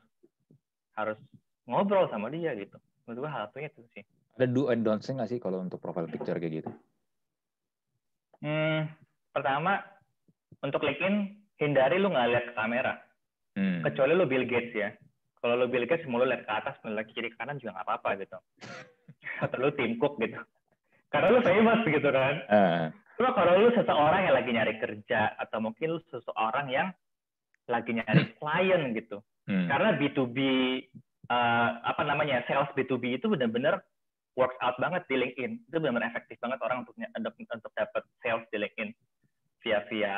harus ngobrol sama dia gitu. Menurut gue hal satunya itu sih. Ada do and don'ts nggak sih kalau untuk profile picture kayak gitu? hmm, pertama untuk LinkedIn hindari lo nggak lihat ke kamera Hmm. kecuali lo Bill Gates ya kalau lo Bill Gates mau lo lihat ke atas mau lihat kiri kanan juga nggak apa-apa gitu atau lo Tim Cook gitu karena lo famous gitu kan Ah, Cuma kalau lu seseorang yang lagi nyari kerja atau mungkin lu seseorang yang lagi nyari klien gitu. hmm, Karena B2B eh, apa namanya sales B2B itu benar-benar works out banget di LinkedIn. Itu benar-benar efektif banget orang untuk untuk, untuk dapat sales di LinkedIn via via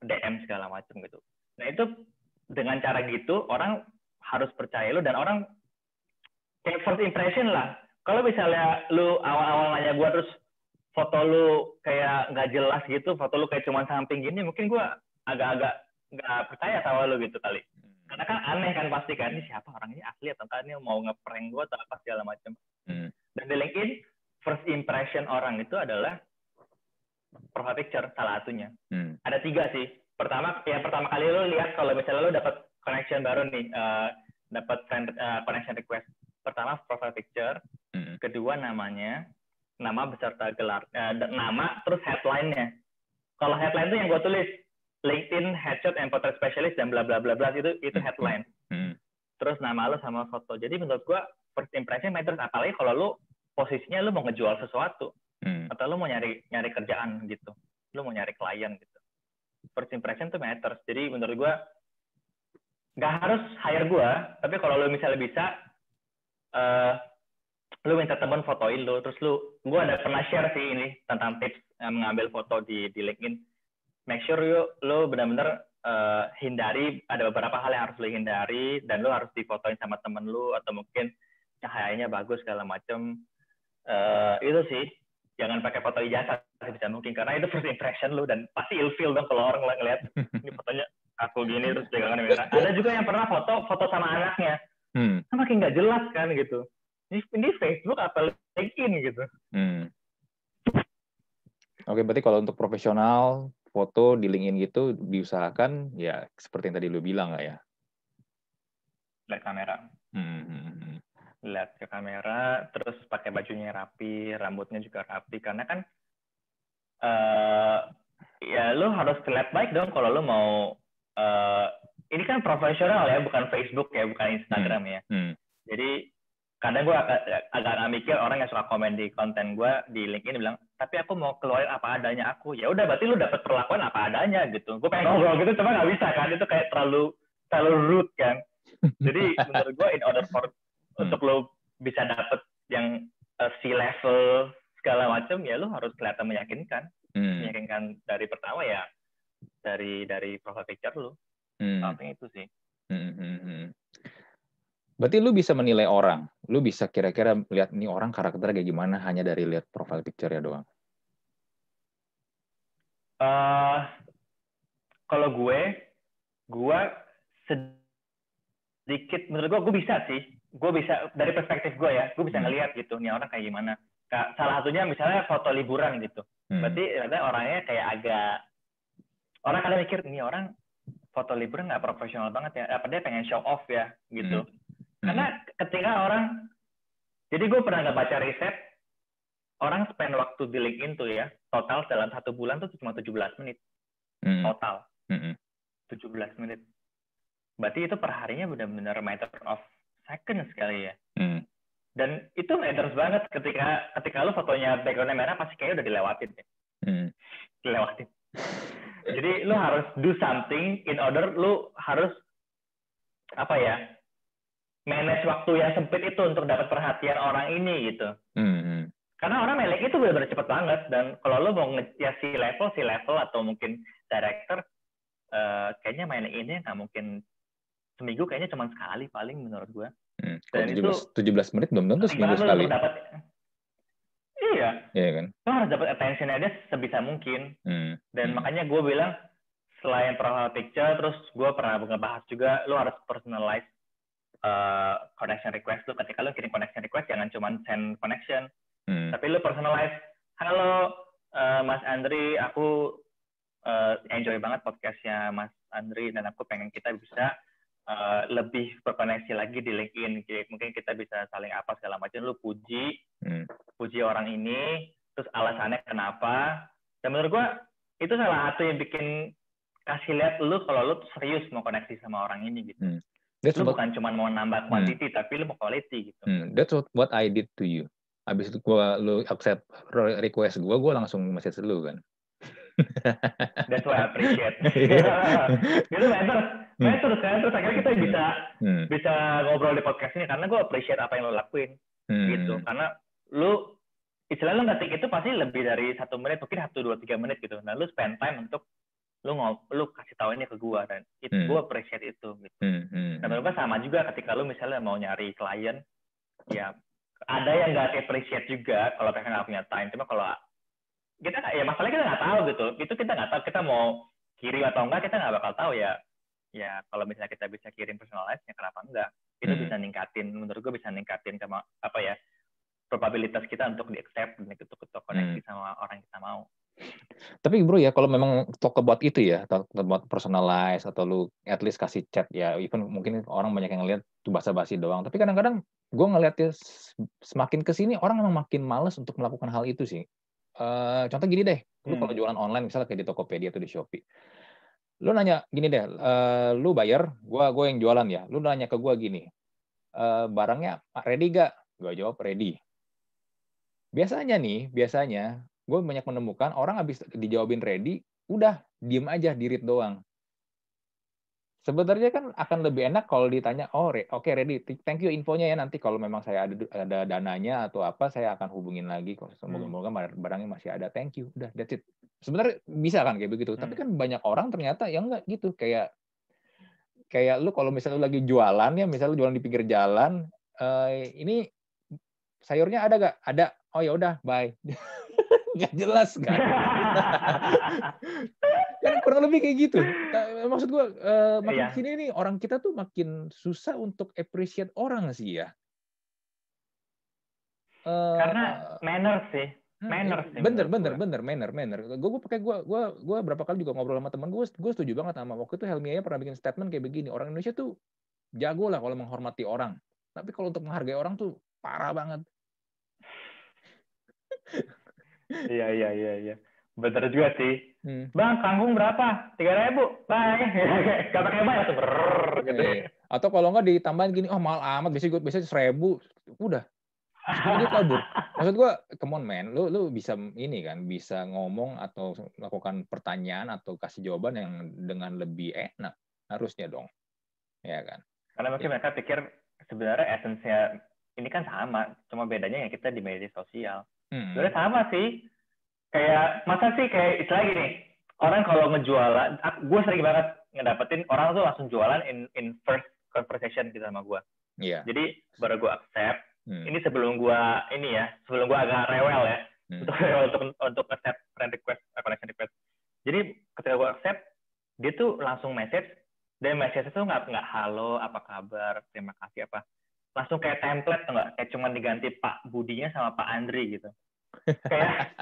DM segala macam gitu. Nah itu dengan cara gitu orang harus percaya lu dan orang kayak first impression lah. Kalau misalnya lu awal-awal nanya gua terus foto lu kayak nggak jelas gitu, foto lu kayak cuma samping gini, mungkin gua agak-agak nggak percaya sama lu gitu kali. Karena kan aneh kan pasti kan, ini siapa orang ini asli atau enggak, ini mau ngeprank gua atau apa segala macam. hmm, Dan di LinkedIn, first impression orang itu adalah profile picture salah satunya. hmm, Ada tiga sih. Pertama, yang pertama kali lu lihat kalau misalnya lu dapat connection baru nih, eh, dapat friend eh, connection request. Pertama profile picture, hmm, kedua namanya, nama beserta gelar, d- nama terus headline-nya. Kalau headline itu yang gue tulis LinkedIn headshot and portrait specialist dan bla bla bla bla itu itu headline. hmm, Terus nama lo sama foto. Jadi menurut gue first impression matters apalagi kalau lu posisinya lu mau ngejual sesuatu hmm, atau lu mau nyari nyari kerjaan gitu. Lu mau nyari klien gitu. First impression tuh matters. Jadi menurut gue nggak harus hire gue, tapi kalau lu misalnya bisa eh lu minta temen fotoin lu terus lu gue ada pernah share sih ini tentang tips uh, mengambil foto di di LinkedIn. Make sure you lu benar-benar uh, hindari ada beberapa hal yang harus lu hindari dan lu harus difotoin sama temen lu atau mungkin cahayanya bagus segala macem. Uh, itu sih jangan pakai foto ijazah bisa mungkin karena itu first impression lu dan pasti ilfeel dong kalau orang ngeliat ini fotonya aku gini terus pegangan merah ada juga yang pernah foto foto sama anaknya hmm. makin nggak jelas kan gitu ini, ini Facebook apa LinkedIn gitu. Hmm. Oke, berarti kalau untuk profesional foto di LinkedIn gitu diusahakan ya seperti yang tadi lu bilang nggak ya? Lihat kamera. Hmm, hmm, hmm. Lihat ke kamera, terus pakai bajunya rapi, rambutnya juga rapi karena kan uh, ya lu harus terlihat baik dong kalau lu mau uh, ini kan profesional ya, bukan Facebook ya, bukan Instagram hmm. ya. Hmm. Jadi kadang gue agak, agak agak mikir orang yang suka komen di konten gue di LinkedIn bilang tapi aku mau keluarin apa adanya aku ya udah berarti lu dapat perlakuan apa adanya gitu gue pengen ngobrol gitu cuma nggak bisa kan itu kayak terlalu terlalu rude kan jadi menurut gue in order for hmm. untuk lo bisa dapet yang uh, si level segala macam ya lu harus kelihatan meyakinkan hmm. meyakinkan dari pertama ya dari dari profile picture lu hmm. itu sih hmm. Hmm. hmm. Berarti lu bisa menilai orang. Lu bisa kira-kira lihat nih orang karakternya kayak gimana hanya dari lihat profile picture ya doang. Uh, kalau gue, gue sedikit menurut gue gue bisa sih. Gue bisa dari perspektif gue ya, gue bisa hmm. ngelihat gitu nih orang kayak gimana. Salah satunya misalnya foto liburan gitu. Hmm. Berarti ada orangnya kayak agak orang kadang mikir nih orang foto liburan nggak profesional banget ya. Apa dia pengen show off ya gitu. Hmm karena ketika orang, jadi gue pernah nggak baca riset, orang spend waktu di LinkedIn tuh ya, total dalam satu bulan tuh cuma 17 menit. Hmm. Total. Hmm. 17 menit. Berarti itu per harinya benar-benar matter of seconds sekali ya. Hmm. Dan itu matters banget ketika ketika lu fotonya backgroundnya merah pasti kayaknya udah dilewatin ya. Hmm. Dilewatin. Jadi lu harus do something in order lu harus apa ya manage waktu yang sempit itu untuk dapat perhatian orang ini gitu. Hmm. Karena orang melek itu benar-benar cepet banget dan kalau lo mau ngejar si level si level atau mungkin director uh, kayaknya main ini nggak mungkin seminggu kayaknya cuma sekali paling menurut gue. Hmm. Dan 17, itu 17 menit belum tentu seminggu sekali. Dapet, iya. Iya kan. Lo harus dapat attentionnya dia sebisa mungkin. Hmm. Dan hmm. makanya gue bilang selain profile picture terus gue pernah ngebahas juga lo harus personalize uh, connection request lu ketika lu kirim connection request jangan cuma send connection hmm. tapi lu personalize halo uh, Mas Andri aku uh, enjoy banget podcastnya Mas Andri dan aku pengen kita bisa uh, lebih berkoneksi lagi di LinkedIn mungkin kita bisa saling apa segala macam lu puji hmm. puji orang ini terus alasannya kenapa dan menurut gua itu salah satu yang bikin kasih lihat lu kalau lu serius mau koneksi sama orang ini gitu. Hmm. That's lu what, bukan cuma mau nambah hmm. quantity, hmm. tapi lu mau quality gitu. Hmm. That's what, what I did to you. Habis itu gua lu accept request gua, gua langsung message lu kan. That's why I appreciate. itu matter, matter hmm. kan. Terus akhirnya kita bisa hmm. bisa ngobrol di podcast ini karena gue appreciate apa yang lo lakuin, hmm. gitu. Karena lu istilahnya lo ngetik itu pasti lebih dari satu menit, mungkin satu dua tiga menit gitu. Nah lu spend time untuk lu ngop lu kasih tahu ini ke gua dan itu hmm. gua appreciate itu gitu. Hmm. Hmm. Menurut sama juga ketika lu misalnya mau nyari klien ya ada yang nggak appreciate juga kalau mereka nggak punya time. Cuma kalau kita ya masalahnya kita nggak tahu gitu. Itu kita nggak tahu kita mau kirim atau enggak kita nggak bakal tahu ya. Ya kalau misalnya kita bisa kirim personalize ya kenapa enggak? Itu hmm. bisa ningkatin menurut gua bisa ningkatin sama apa ya probabilitas kita untuk di accept dan untuk koneksi hmm. sama orang yang kita mau. Tapi bro ya, kalau memang talk about itu ya, talk about personalize atau lu at least kasih chat ya, even mungkin orang banyak yang ngeliat itu basa-basi doang. Tapi kadang-kadang gue ngeliatnya semakin ke sini orang memang makin males untuk melakukan hal itu sih. Uh, contoh gini deh, lu hmm. kalau jualan online misalnya kayak di Tokopedia atau di Shopee, lu nanya gini deh, uh, lu bayar, gua gue yang jualan ya, lu nanya ke gua gini, uh, barangnya ready gak? Gue jawab ready. Biasanya nih, biasanya gue banyak menemukan orang habis dijawabin ready, udah diem aja di read doang. Sebenarnya kan akan lebih enak kalau ditanya, oh oke okay, ready, thank you infonya ya nanti kalau memang saya ada ada dananya atau apa saya akan hubungin lagi. Kalau semoga-moga hmm. barangnya masih ada, thank you, udah that's it. Sebenarnya bisa kan kayak begitu, hmm. tapi kan banyak orang ternyata yang enggak gitu kayak kayak lu kalau misalnya lu lagi jualan ya, misalnya lu jualan di pinggir jalan, uh, ini sayurnya ada gak? Ada. Oh ya udah, bye. nggak jelas kan kan kurang lebih kayak gitu. Maksud gue uh, makin yeah. sini nih orang kita tuh makin susah untuk appreciate orang sih ya. Uh, karena manner sih. hmm, manner sih bener bener gue. bener manner manner gue gue pakai gue gue gue berapa kali juga ngobrol sama teman gue gue setuju banget sama. Waktu itu Helmi aja pernah bikin statement kayak begini orang Indonesia tuh jago lah kalau menghormati orang. Tapi kalau untuk menghargai orang tuh parah banget. Iya iya iya iya. Bener juga sih. Hmm. Bang, kangkung berapa? Tiga ribu. Bang, gak pakai bayar tuh. gitu. Iya. Atau kalau nggak ditambahin gini, oh mahal amat. Biasanya gue biasanya seribu. Udah. Dia kabur. Maksud gue, come on man, lu lu bisa ini kan, bisa ngomong atau melakukan pertanyaan atau kasih jawaban yang dengan lebih enak harusnya dong, ya kan? Karena mungkin ya. mereka pikir sebenarnya esensinya ini kan sama, cuma bedanya ya kita di media sosial. Hmm. Sebenarnya sama sih. Kayak masa sih kayak istilah gini, orang kalau ngejualan, gue sering banget ngedapetin orang tuh langsung jualan in in first conversation gitu sama gue. Iya. Yeah. Jadi baru gue accept. Hmm. Ini sebelum gue ini ya, sebelum gue agak rewel ya, hmm. untuk untuk untuk accept friend request, uh, connection request. Jadi ketika gue accept, dia tuh langsung message dan message itu nggak nggak halo apa kabar terima kasih apa langsung kayak template tuh nggak kayak cuma diganti Pak Budinya sama Pak Andri gitu kayak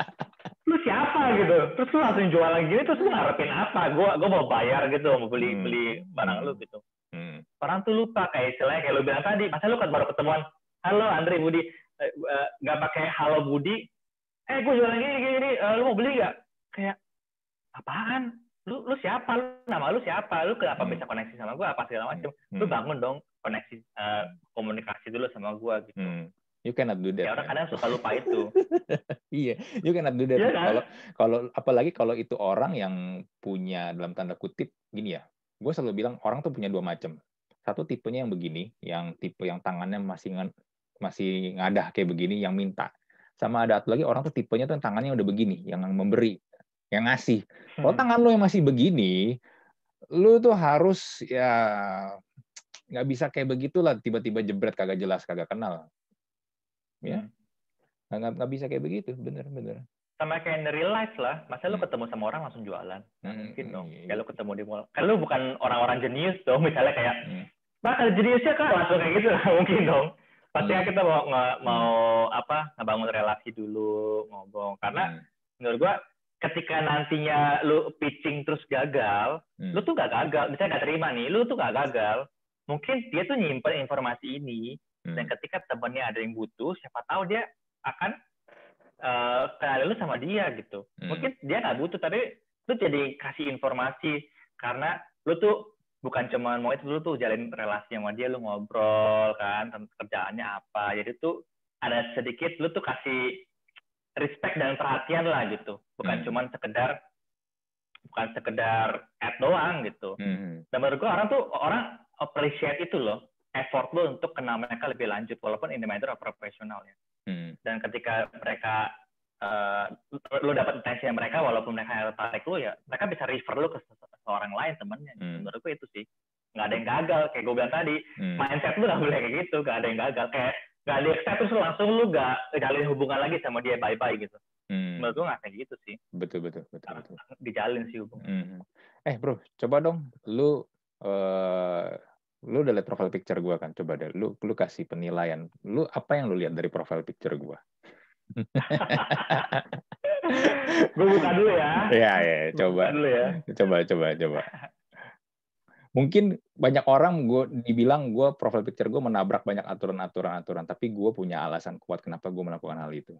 lu siapa gitu? Terus lu langsung jualan gini terus lu ngarepin apa? Gue gue mau bayar gitu mau beli hmm. beli barang lu gitu. Hmm. orang tuh lupa kayak istilahnya kayak lu bilang tadi masa lu kan baru ketemuan? Halo Andri Budi. Eh, eh, nggak uh, pakai halo Budi. Eh gue jualan gini gini, gini. Uh, lu mau beli nggak? Kayak apaan? Lu lu siapa? Lu nama lu siapa? Lu kenapa hmm. bisa koneksi sama gue apa segala macam hmm. lu bangun dong koneksi uh, komunikasi dulu sama gue gitu. Hmm. You cannot do that. Ya, orang kadang suka lupa itu. iya, you cannot do that. Yeah, kan? Kalau kalau apalagi kalau itu orang yang punya dalam tanda kutip gini ya. Gue selalu bilang orang tuh punya dua macam. Satu tipenya yang begini, yang tipe yang tangannya masih masih ngadah kayak begini, yang minta. Sama ada satu lagi orang tuh tipenya tuh tangannya udah begini, yang memberi, yang ngasih. Kalau hmm. tangan lo yang masih begini, lu tuh harus ya nggak bisa kayak begitulah tiba-tiba jebret kagak jelas kagak kenal ya hmm. nggak nggak bisa kayak begitu bener-bener sama kayak in real life lah masa hmm. lu ketemu sama orang langsung jualan hmm. mungkin dong hmm. kalau ketemu di mall lu bukan orang-orang jenius dong misalnya kayak hmm. bakal jeniusnya kan langsung kayak gitu lah mungkin dong pasti hmm. kita mau mau hmm. apa ngebangun relasi dulu ngomong karena hmm. menurut gua ketika nantinya lu pitching terus gagal, hmm. lu tuh gak gagal, misalnya gak terima nih, lu tuh gak gagal, mungkin dia tuh nyimpen informasi ini hmm. Dan ketika temennya ada yang butuh siapa tahu dia akan uh, kenal lu sama dia gitu. Hmm. mungkin dia nggak butuh tapi lu jadi kasih informasi. Karena lu tuh bukan cuma mau itu lu tuh jalin relasi sama dia lu ngobrol kan tentang kerjaannya apa. Jadi tuh ada sedikit lu tuh kasih respect dan perhatian lah gitu. Bukan hmm. cuma sekedar bukan sekedar ad doang gitu. Hmm. dan menurut gua orang tuh orang appreciate itu loh effort lo untuk kenal mereka lebih lanjut walaupun in the matter of professional ya. Hmm. Dan ketika mereka uh, lo dapat intensi mereka walaupun mereka tertarik lo ya mereka bisa refer lo ke seorang lain temennya. Hmm. Menurutku itu sih nggak ada yang gagal kayak gue bilang tadi hmm. mindset lo nggak boleh kayak gitu nggak ada yang gagal kayak nggak di expect terus langsung lu nggak jalin hubungan lagi sama dia bye bye gitu. Hmm. Menurut gue nggak kayak gitu sih. Betul betul betul. betul. Dijalin sih hubungan. Hmm. Eh bro, coba dong lu uh, lu udah lihat profile picture gue kan? Coba deh lu lu kasih penilaian. Lu apa yang lu lihat dari profile picture gue gue buka dulu ya. Ya ya coba. dulu ya. Coba coba coba. Mungkin banyak orang gue dibilang gue profile picture gue menabrak banyak aturan-aturan aturan tapi gue punya alasan kuat kenapa gue melakukan hal itu.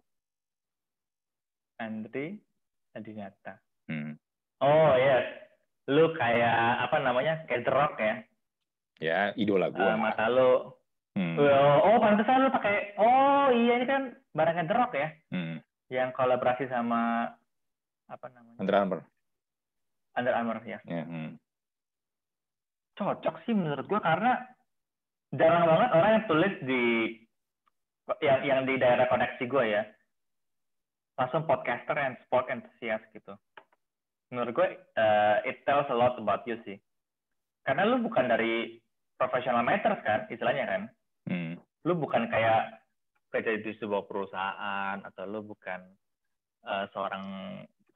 Andri nyata. Hmm. oh ya yes. lu kayak apa namanya kayak The Rock ya Ya, idola gue. Uh, mata lo. Hmm. Oh, oh, pantesan lo pakai. Oh, iya ini kan barangnya The Rock ya. Hmm. Yang kolaborasi sama apa namanya? Under Armour. Under Armour ya. Yeah, hmm. cocok sih menurut gue karena jarang banget orang yang tulis di yang yang di daerah koneksi gue ya langsung podcaster and sport enthusiast gitu menurut gue uh, it tells a lot about you sih karena lu bukan dari professional matters kan istilahnya kan hmm. lu bukan kayak kerja di sebuah perusahaan atau lu bukan uh, seorang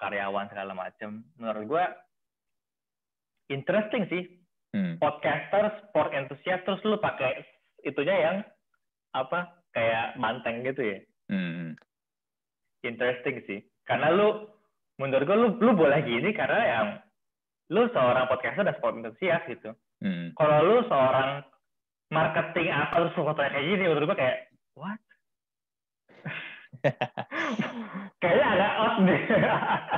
karyawan segala macam menurut gue interesting sih hmm. podcaster sport enthusiast terus lu pakai itunya yang apa kayak manteng gitu ya hmm. interesting sih karena lu menurut gue lu lu boleh gini karena yang lu seorang podcaster dan sport enthusiast gitu hmm. kalau lu seorang marketing apa terus fotonya kayak gini menurut gue kayak what Kayaknya agak off deh.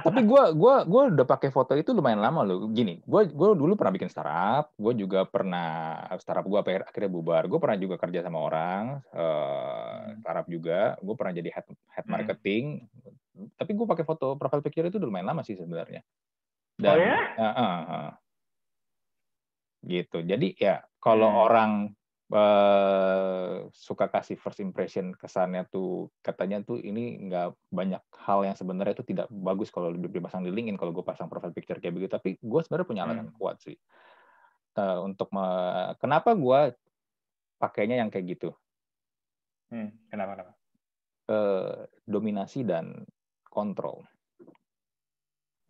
Tapi gue gua gua udah pakai foto itu lumayan lama loh. Gini, gue gua dulu pernah bikin startup, gue juga pernah startup gue akhirnya bubar. Gue pernah juga kerja sama orang uh, startup juga. Gue pernah jadi head head hmm. marketing. Hmm. Tapi gue pakai foto profile picture itu lumayan lama sih sebenarnya. Dan, oh ya? Uh, uh, uh. Gitu. Jadi ya kalau hmm. orang uh, suka kasih first impression kesannya tuh katanya tuh ini nggak banyak hal yang sebenarnya itu tidak bagus kalau dipasang di LinkedIn kalau gue pasang profile picture kayak begitu tapi gue sebenarnya punya alasan hmm. kuat sih uh, untuk me kenapa gue pakainya yang kayak gitu hmm, kenapa kenapa uh, dominasi dan kontrol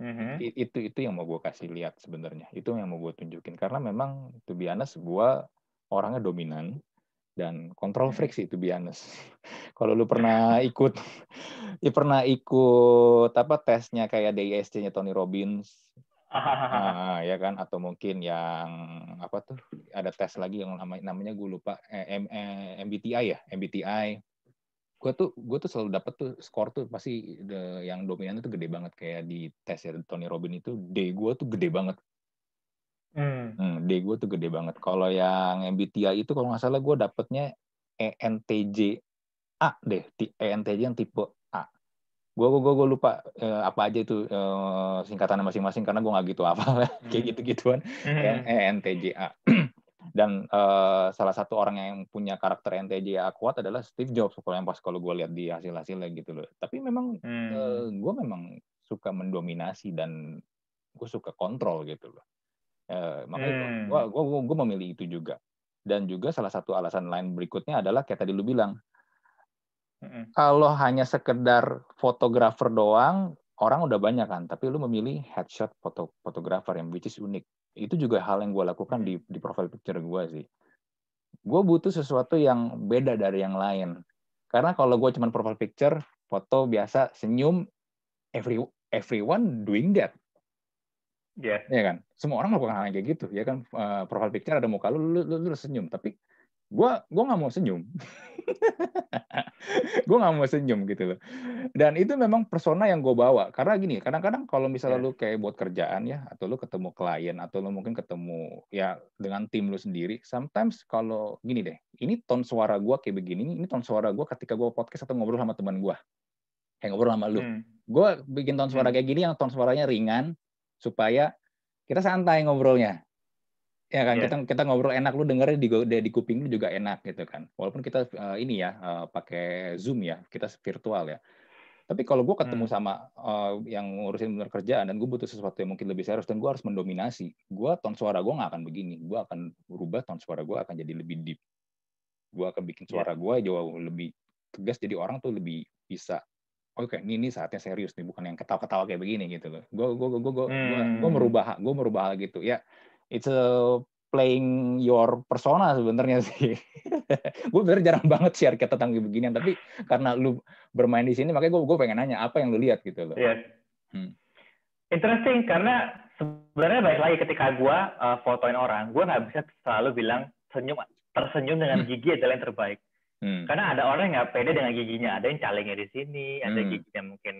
Mm-hmm. itu itu yang mau gue kasih lihat sebenarnya itu yang mau gue tunjukin karena memang to be honest gue orangnya dominan dan kontrol hmm. freak sih itu biasa. Kalau lu pernah ikut ya pernah ikut apa tesnya kayak DISC-nya Tony Robbins. nah, ya kan atau mungkin yang apa tuh ada tes lagi yang namanya namanya gue lupa eh, M, eh, MBTI ya MBTI gue tuh gue tuh selalu dapet tuh skor tuh pasti the, yang dominan itu gede banget kayak di tes ya Tony Robbins itu D gue tuh gede banget Hmm. hmm D gue tuh gede banget. Kalau yang MBTI itu kalau nggak salah gue dapetnya ENTJ A deh, ENTJ yang tipe A. Gue gue gue lupa eh, apa aja itu eh, singkatannya masing-masing karena gue nggak gitu apa hmm. kayak gitu-gituan. Hmm. ENTJ A. Dan eh, salah satu orang yang punya karakter ENTJ A kuat adalah Steve Jobs kalau yang pas kalau gue lihat di hasil-hasilnya gitu loh. Tapi memang hmm. eh, gue memang suka mendominasi dan gue suka kontrol gitu loh. Uh, makanya hmm. gua, gua, gua, memilih itu juga. Dan juga salah satu alasan lain berikutnya adalah kayak tadi lu bilang, hmm. kalau hanya sekedar fotografer doang, orang udah banyak kan. Tapi lu memilih headshot foto fotografer yang which is unik. Itu juga hal yang gue lakukan di di profile picture gue sih. Gue butuh sesuatu yang beda dari yang lain. Karena kalau gue cuma profile picture, foto biasa, senyum, every everyone doing that Iya. Yeah. kan? Semua orang melakukan hal yang kayak gitu, ya kan? Uh, profile picture ada muka lu, lu, lu, lu senyum, tapi gua gua nggak mau senyum. gue nggak mau senyum gitu loh. Dan itu memang persona yang gue bawa. Karena gini, kadang-kadang kalau misalnya yeah. lu kayak buat kerjaan ya, atau lu ketemu klien, atau lu mungkin ketemu ya dengan tim lu sendiri, sometimes kalau gini deh, ini ton suara gue kayak begini, ini ton suara gue ketika gue podcast atau ngobrol sama teman gue. Kayak ngobrol sama lu. Hmm. Gue bikin ton suara hmm. kayak gini yang ton suaranya ringan, supaya kita santai ngobrolnya ya kan yeah. kita kita ngobrol enak lu dengerin di di kuping lu juga enak gitu kan walaupun kita uh, ini ya uh, pakai zoom ya kita virtual ya tapi kalau gue ketemu hmm. sama uh, yang ngurusin benar kerjaan dan gue butuh sesuatu yang mungkin lebih serius dan gue harus mendominasi gue ton suara gue nggak akan begini gue akan berubah ton suara gue akan jadi lebih deep gue akan bikin iya. suara gue jauh lebih tegas jadi orang tuh lebih bisa oke okay, ini, ini saatnya serius nih bukan yang ketawa-ketawa kayak begini gitu loh gue gue gue gue hmm. gue merubah gue merubah hal gitu ya it's a playing your persona sebenarnya sih gue bener jarang banget share kita tentang beginian tapi karena lu bermain di sini makanya gue gue pengen nanya apa yang lu lihat gitu loh yes. hmm. interesting karena sebenarnya baik lagi ketika gue uh, fotoin orang gue nggak bisa selalu bilang senyum tersenyum dengan hmm. gigi adalah yang terbaik Hmm. Karena ada orang yang nggak pede dengan giginya, ada yang calengnya di sini, hmm. ada giginya mungkin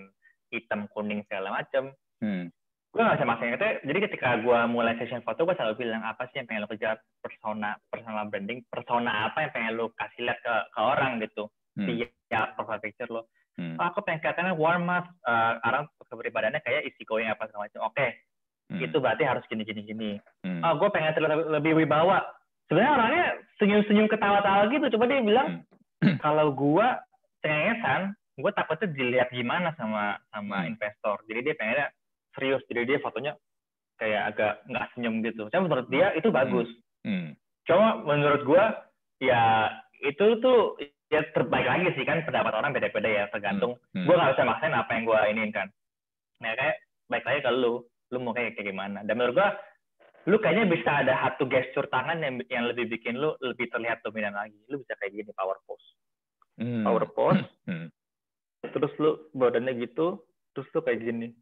hitam, kuning segala macam. Hmm. Gue nggak bisa maksain itu. Jadi ketika gue mulai session foto, gue selalu bilang apa sih yang pengen lo kejar persona, personal branding, persona apa yang pengen lo kasih lihat ke, ke orang gitu. Hmm. ya profile picture lo. Hmm. Oh, aku pengen kelihatannya warm mas, uh, orang kepribadiannya kayak isi going apa segala macam. Oke, okay. hmm. itu berarti harus gini gini gini hmm. oh gue pengen terlihat lebih wibawa sebenarnya orangnya senyum-senyum ketawa-tawa gitu coba dia bilang hmm. kalau gue cengengesan gue takutnya dilihat gimana sama sama hmm. investor jadi dia pengennya serius jadi dia fotonya kayak agak nggak senyum gitu saya menurut dia itu bagus hmm. Hmm. cuma menurut gue ya itu tuh ya terbaik lagi sih kan pendapat orang beda-beda ya tergantung hmm. hmm. gue nggak bisa maksain apa yang gue inginkan nah kayak baik lagi kalau lu lu mau kayak kayak gimana dan menurut gue lu kayaknya bisa ada satu gesture tangan yang yang lebih bikin lu lebih terlihat dominan lagi lu bisa kayak gini power pose hmm. power pose hmm. terus lu badannya gitu terus lu kayak gini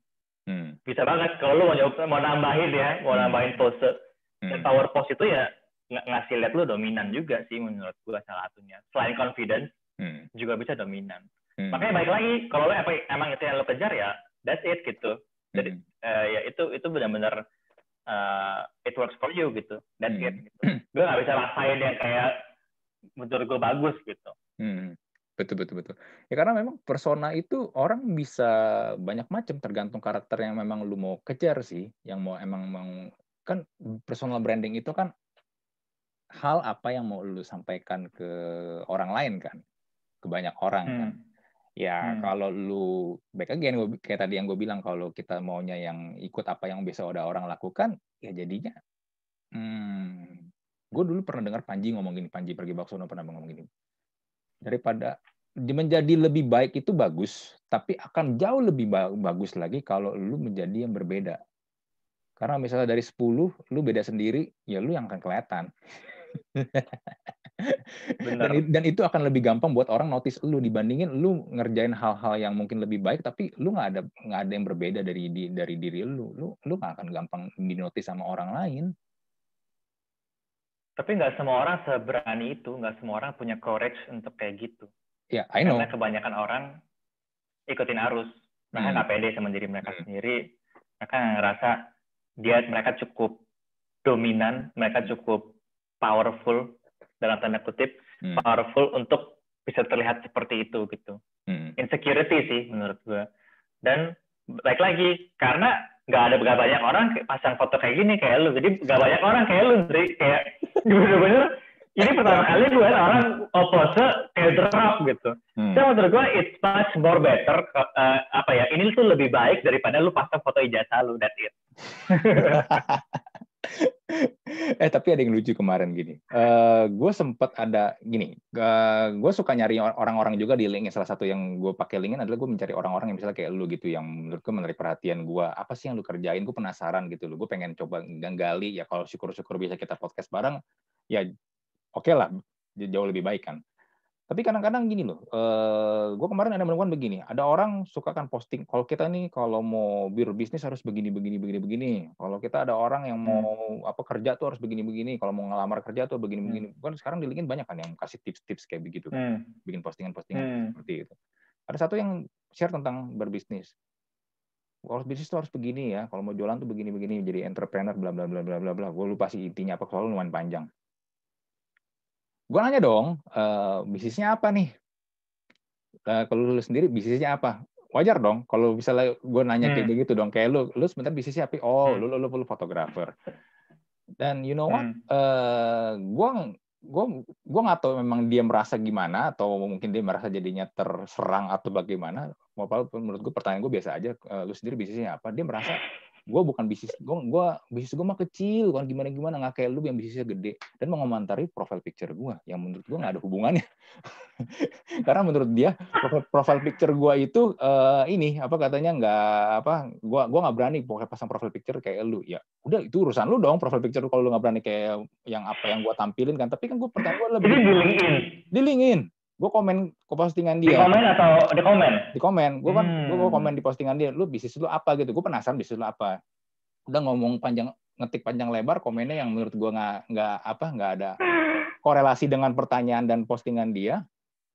hmm. bisa banget kalau lu mau mau nambahin ya mau hmm. nambahin pose dan hmm. power pose itu ya ng ngasih lihat lu dominan juga sih menurut gua salah satunya. Selain confidence, hmm. juga bisa dominan. Hmm. Makanya baik lagi, kalau apa emang itu yang lo kejar ya, that's it gitu. Jadi hmm. uh, ya itu itu benar-benar uh, it works for you gitu. That's hmm. it. Gitu. Gue gak bisa rasain yang kayak menurut gue bagus gitu. Hmm. Betul betul betul. Ya karena memang persona itu orang bisa banyak macam tergantung karakter yang memang lu mau kejar sih, yang mau emang mau kan personal branding itu kan hal apa yang mau lu sampaikan ke orang lain kan ke banyak orang kan? hmm. kan ya hmm. kalau lu back again gua, kayak tadi yang gue bilang kalau kita maunya yang ikut apa yang biasa ada orang lakukan ya jadinya hmm, gue dulu pernah dengar Panji ngomong gini Panji pergi Baksono pernah ngomong gini daripada menjadi lebih baik itu bagus tapi akan jauh lebih bagus lagi kalau lu menjadi yang berbeda. Karena misalnya dari 10 lu beda sendiri ya lu yang akan kelihatan. Dan, dan itu akan lebih gampang buat orang notice lu. Dibandingin lu ngerjain hal-hal yang mungkin lebih baik tapi lu nggak ada nggak ada yang berbeda dari di, dari diri lu. Lu lu nggak akan gampang dinotis sama orang lain. Tapi nggak semua orang seberani itu nggak semua orang punya courage untuk kayak gitu ya yeah, I know karena kebanyakan orang ikutin arus mereka hmm. nggak pede sama diri mereka hmm. sendiri mereka ngerasa dia mereka cukup dominan mereka cukup powerful dalam tanda kutip hmm. powerful untuk bisa terlihat seperti itu gitu hmm. insecurity sih menurut gue dan baik lagi karena nggak ada gak banyak orang pasang foto kayak gini kayak lu jadi nggak banyak orang kayak lu jadi kayak bener-bener ini pertama kali gue orang opose kayak drop gitu. Hmm. So menurut gue it's much more better uh, apa ya ini tuh lebih baik daripada lu pasang foto ijazah lu that's it. eh tapi ada yang lucu kemarin gini. Uh, gue sempet ada gini. Uh, gue suka nyari orang-orang juga di LinkedIn. Salah satu yang gue pakai LinkedIn adalah gue mencari orang-orang yang misalnya kayak lu gitu, yang menurut gue menarik perhatian gue. Apa sih yang lu kerjain? Gue penasaran gitu loh. Gue pengen coba ganggali. Ya kalau syukur-syukur bisa kita podcast bareng, ya oke okay lah. Jauh lebih baik kan. Tapi kadang-kadang gini loh, uh, gue kemarin ada menemukan begini, ada orang suka kan posting, kalau kita nih kalau mau bisnis harus begini, begini, begini, begini. Kalau kita ada orang yang mau hmm. apa kerja tuh harus begini, begini. Kalau mau ngelamar kerja tuh begini, hmm. begini. Kan sekarang di LinkedIn banyak kan yang kasih tips-tips kayak begitu, kan. hmm. bikin postingan-postingan hmm. seperti itu. Ada satu yang share tentang berbisnis. Kalau bisnis tuh harus begini ya, kalau mau jualan tuh begini-begini, jadi entrepreneur, bla bla bla bla bla bla. Gue lupa sih intinya apa, soalnya lumayan panjang gue nanya dong, uh, bisnisnya apa nih? Uh, kalau lu sendiri bisnisnya apa? Wajar dong kalau misalnya gue nanya hmm. kayak begitu dong. Kayak lu, lu sebentar bisnisnya apa? Oh, hmm. lu, lu, lu, lu fotografer. Dan you know what? Hmm. Uh, gue gue gue nggak tahu memang dia merasa gimana atau mungkin dia merasa jadinya terserang atau bagaimana. Walaupun menurut gue pertanyaan gue biasa aja. Lu sendiri bisnisnya apa? Dia merasa gue bukan bisnis gue gue bisnis gue mah kecil kan gimana gimana nggak kayak lu yang bisnisnya gede. Dan mengomentari profile picture gue yang menurut gue nggak ada hubungannya. Karena menurut dia profile, picture gue itu uh, ini apa katanya nggak apa gue gue nggak berani pasang profile picture kayak lu. Ya udah itu urusan lu dong profile picture kalau lu nggak berani kayak yang apa yang gue tampilin kan. Tapi kan gue pertama gue lebih di LinkedIn. Di LinkedIn gue komen ke postingan dia. Di komen atau di komen? Di komen. Gue kan hmm. gue komen di postingan dia. Lu bisnis lu apa gitu? Gue penasaran bisnis lu apa. Udah ngomong panjang ngetik panjang lebar komennya yang menurut gue nggak nggak apa nggak ada korelasi dengan pertanyaan dan postingan dia.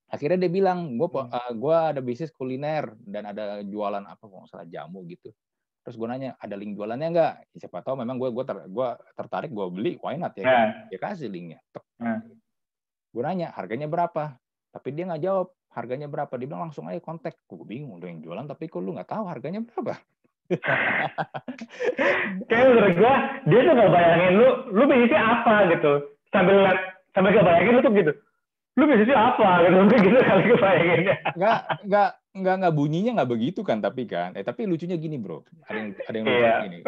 Akhirnya dia bilang gue uh, hmm. gue ada bisnis kuliner dan ada jualan apa kok salah jamu gitu. Terus gue nanya ada link jualannya nggak? Ya, siapa tahu memang gue gue ter, gua tertarik gue beli, why not ya? Yeah. Ya kasih linknya. Yeah. Gue nanya harganya berapa? Tapi dia nggak jawab harganya berapa. Dia bilang langsung aja kontak. Gue bingung, udah yang jualan tapi kok lu nggak tahu harganya berapa? kayak menurut gua dia tuh nggak bayangin lu lu bisnisnya apa gitu sambil sambil gak bayangin lu tuh gitu lu bisnisnya apa? Gitu gitu kali gue bayanginnya nggak nggak nggak nggak bunyinya nggak begitu kan tapi kan. Eh tapi lucunya gini bro. Ada yang ada yang lucu Iya. gini.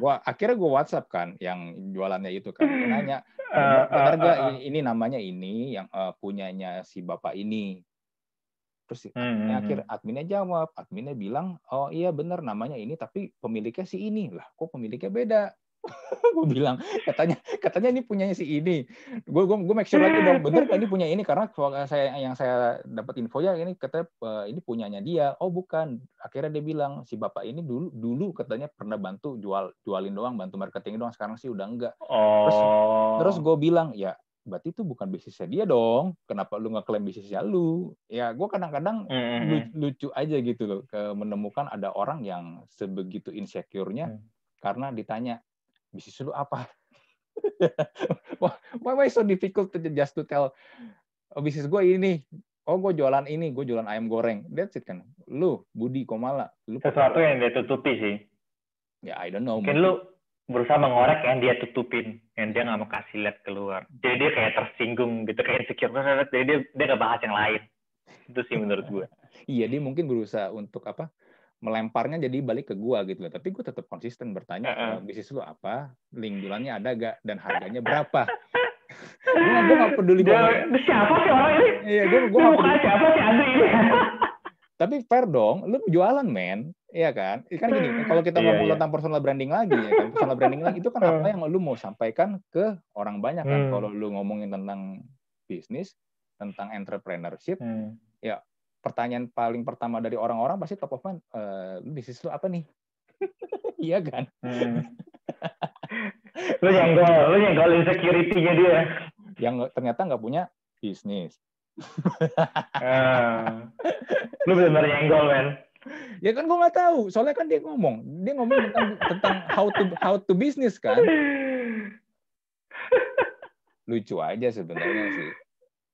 Gua, akhirnya gua WhatsApp kan yang jualannya itu kan. Gua nanya benar nggak eh, eh. ini, ini namanya ini yang eh, punyanya si bapak ini? Terus Hmm, adminnya hmm, akhir adminnya jawab. Adminnya bilang oh iya benar namanya ini tapi pemiliknya si ini. Lah kok pemiliknya beda gue bilang katanya katanya ini punyanya si ini gue gue gue make sure lagi dong bener kan ini punya ini karena saya yang saya dapat info ya ini katanya eh, ini punyanya dia oh bukan akhirnya dia bilang si bapak ini dulu dulu katanya pernah bantu jual jualin doang bantu marketing doang sekarang sih udah enggak oh Terus gue bilang, ya berarti itu bukan bisnisnya dia dong. Kenapa lu ngeklaim bisnisnya lu? Ya gue kadang-kadang Hmm, hmm, lu- lucu aja gitu loh. ke menemukan ada orang yang sebegitu insecure-nya Hmm. karena ditanya, bisnis lu apa? why, why so difficult to just to tell, oh, bisnis gue ini. Oh, gue jualan ini, gue jualan ayam goreng. That's it kan. Lu, Budi Komala. Lu sesuatu yang dia tutupi sih Ya, I don't know. mungkin lu berusaha mengorek yang dia tutupin yang dia nggak mau kasih lihat keluar jadi dia kayak tersinggung gitu kayak insecure jadi dia dia nggak bahas yang lain itu sih menurut gue Iya, dia mungkin berusaha untuk apa? Melemparnya jadi balik ke gua gitu loh. Tapi gue tetap konsisten bertanya. "Eh, bisnis lu apa? Link jualannya ada gak? Dan harganya berapa? gue gue gak peduli gua. siapa sih orang ini Iya, gue gue Ini gak peduli. siapa sih Andri ini Tapi fair dong, lu jualan men, iya kan? Kan gini, kalau kita Iya, ngomong iya. tentang personal branding lagi, ya kan? Personal branding lagi itu kan apa yang lu mau sampaikan ke orang banyak kan? Hmm. Kalau lu ngomongin tentang bisnis, tentang entrepreneurship, Hmm. Pertanyaan paling pertama dari orang-orang pasti top of mind, eh, lu bisnis lu apa nih? iya kan? Hmm. lu nyenggol lu nyenggol insecurity-nya dia Yang ternyata nggak punya bisnis. Ah. lu benar-benar nyenggol men Ya kan gue nggak tahu, soalnya kan dia ngomong, dia ngomong tentang, tentang how to how to business kan, lucu aja sebenarnya sih.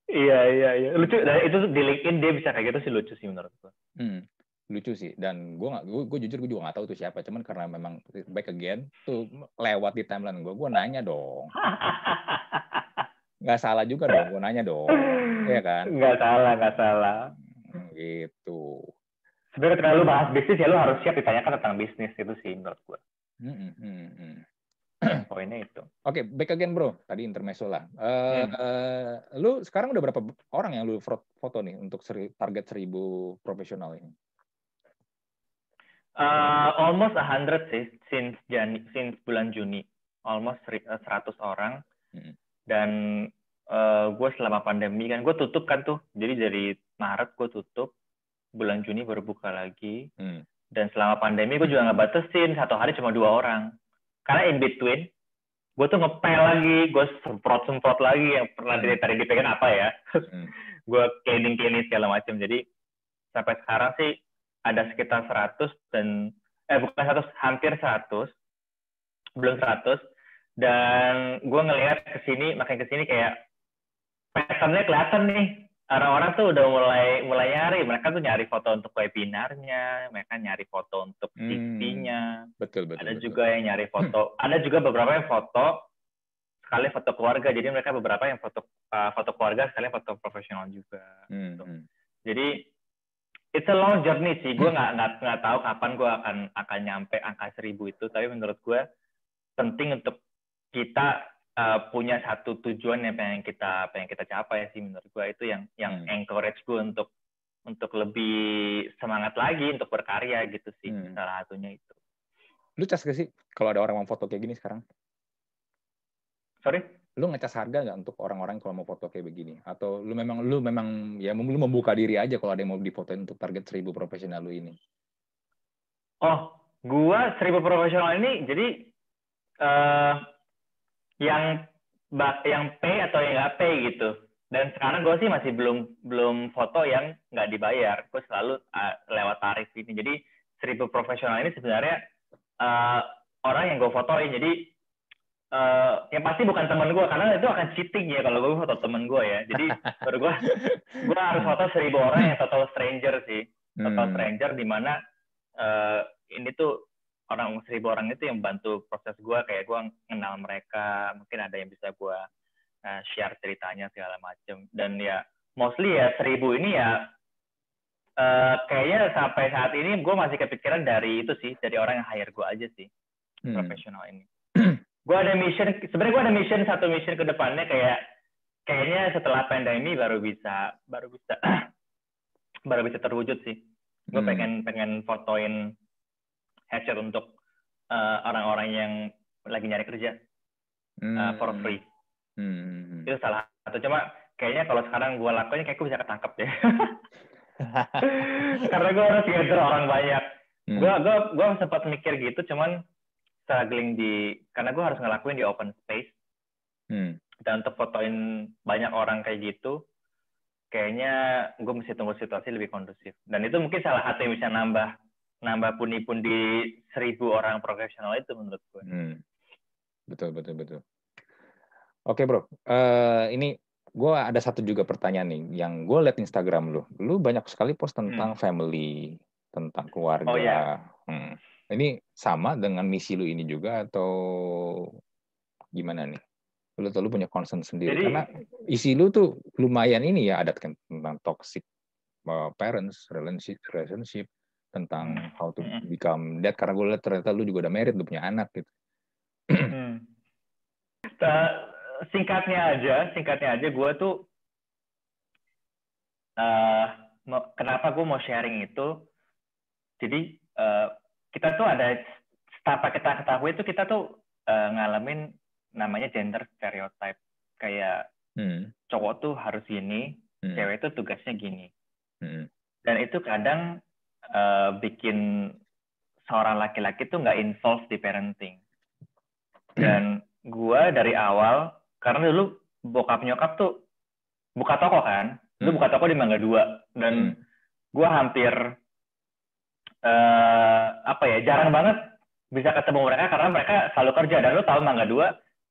Iya iya iya lucu dan itu di LinkedIn dia bisa kayak gitu sih lucu sih menurut gue Hmm, lucu sih. Dan gue nggak, gue jujur gue juga nggak tahu tuh siapa. Cuman karena memang back again tuh lewat di timeline gue, gue nanya dong. Nggak salah juga dong, gue nanya dong. Iya kan? nggak salah nggak salah Hmm, Gitu. sebenarnya ketika lu bahas bisnis ya lu harus siap ditanyakan tentang bisnis itu sih menurut gue Hmm, hmm, hmm, hmm. poinnya itu Oke, back again bro. Tadi intermezzo lah. Eh, Hmm. eh, lu sekarang udah berapa orang yang lu foto nih untuk seri- target 1000 profesional ini? Uh, almost 100 sih since Jani, since bulan Juni almost seri- eh, 100 orang Hmm. dan gue selama pandemi kan gue tutup kan tuh jadi dari Maret gue tutup bulan Juni baru buka lagi Hmm. dan selama pandemi gue juga nggak batasin satu hari cuma dua orang karena in between gue tuh ngepel lagi gue semprot semprot lagi yang pernah dari tadi dipegang apa ya. Hmm. gue cleaning cleaning segala macam jadi sampai sekarang sih ada sekitar 100 dan eh bukan 100 hampir 100 belum 100 dan gue ngelihat ke sini makin ke sini kayak patternnya kelihatan nih orang-orang tuh udah mulai mulai nyari mereka tuh nyari foto untuk webinarnya mereka nyari foto untuk Hmm. CV-nya Betul betul. ada betul. juga yang nyari foto ada juga beberapa yang foto sekali foto keluarga jadi mereka beberapa yang foto uh, foto keluarga sekali foto profesional juga Hmm, hmm. jadi it's a long journey sih gue nggak nggak nggak tahu kapan gue akan akan nyampe angka seribu itu tapi menurut gue penting untuk kita uh, punya satu tujuan yang pengen kita pengen kita capai sih menurut gue itu yang yang Hmm. encourage gue untuk untuk lebih semangat lagi untuk berkarya gitu sih Hmm. salah satunya itu Lu cas gak sih kalau ada orang mau foto kayak gini sekarang? sorry Lu ngecas harga nggak untuk orang-orang kalau mau foto kayak begini? Atau lu memang lu memang ya lu membuka diri aja kalau ada yang mau difotoin untuk target 1000 profesional lu ini? Oh, gua seribu profesional ini jadi eh yang ba- yang pay atau yang nggak pay gitu. Dan sekarang gue sih masih belum belum foto yang nggak dibayar. Gue selalu eh, lewat tarif ini. Jadi seribu profesional ini sebenarnya eh, orang yang gue fotoin. Jadi eh yang pasti bukan teman gue karena itu akan cheating ya kalau gue foto teman gue ya. Jadi menurut gue gue harus foto seribu orang yang total stranger sih total Hmm. stranger di mana eh, ini tuh orang seribu orang itu yang bantu proses gue kayak gue kenal mereka mungkin ada yang bisa gue uh, share ceritanya segala macem dan ya mostly ya seribu ini ya uh, kayaknya sampai saat ini gue masih kepikiran dari itu sih dari orang yang hire gue aja sih hmm. profesional ini gue ada mission sebenarnya gue ada mission satu mission ke depannya kayak kayaknya setelah pandemi baru bisa baru bisa baru bisa terwujud sih gue hmm. pengen pengen fotoin headset untuk uh, orang-orang yang lagi nyari kerja hmm. uh, for free. Hmm. itu salah satu. Cuma kayaknya kalau sekarang gue lakuin kayak gue bisa ketangkep deh. Karena gue harus gather orang banyak. Gue hmm. gue gue sempat mikir gitu cuman struggling di karena gue harus ngelakuin di open space. Hmm. Dan untuk fotoin banyak orang kayak gitu kayaknya gue mesti tunggu situasi lebih kondusif. Dan itu mungkin salah satu yang bisa nambah nambah pundi-pundi seribu orang profesional itu menurut gue hmm. betul betul betul oke bro uh, ini gue ada satu juga pertanyaan nih yang gue liat Instagram lu lu banyak sekali post tentang hmm. family tentang keluarga oh, ya. hmm. ini sama dengan misi lu ini juga atau gimana nih lu tuh lu punya concern sendiri Jadi, karena isi lu tuh lumayan ini ya ada kan tentang toxic uh, parents relationship relationship tentang hmm. how to hmm. become dad karena gue lihat ternyata lu juga udah married lu punya anak gitu hmm. uh, singkatnya aja singkatnya aja gue tuh uh, kenapa gue mau sharing itu jadi uh, kita tuh ada tanpa kita ketahui itu kita tuh uh, ngalamin namanya gender stereotype kayak hmm. cowok tuh harus gini hmm. cewek itu tugasnya gini hmm. dan itu kadang uh, bikin seorang laki-laki tuh nggak involve di parenting dan gue dari awal karena dulu bokap nyokap tuh buka toko kan dulu hmm. buka toko di Mangga Dua dan hmm. gue hampir uh, apa ya jarang banget bisa ketemu mereka karena mereka selalu kerja dan lu tahu Mangga Dua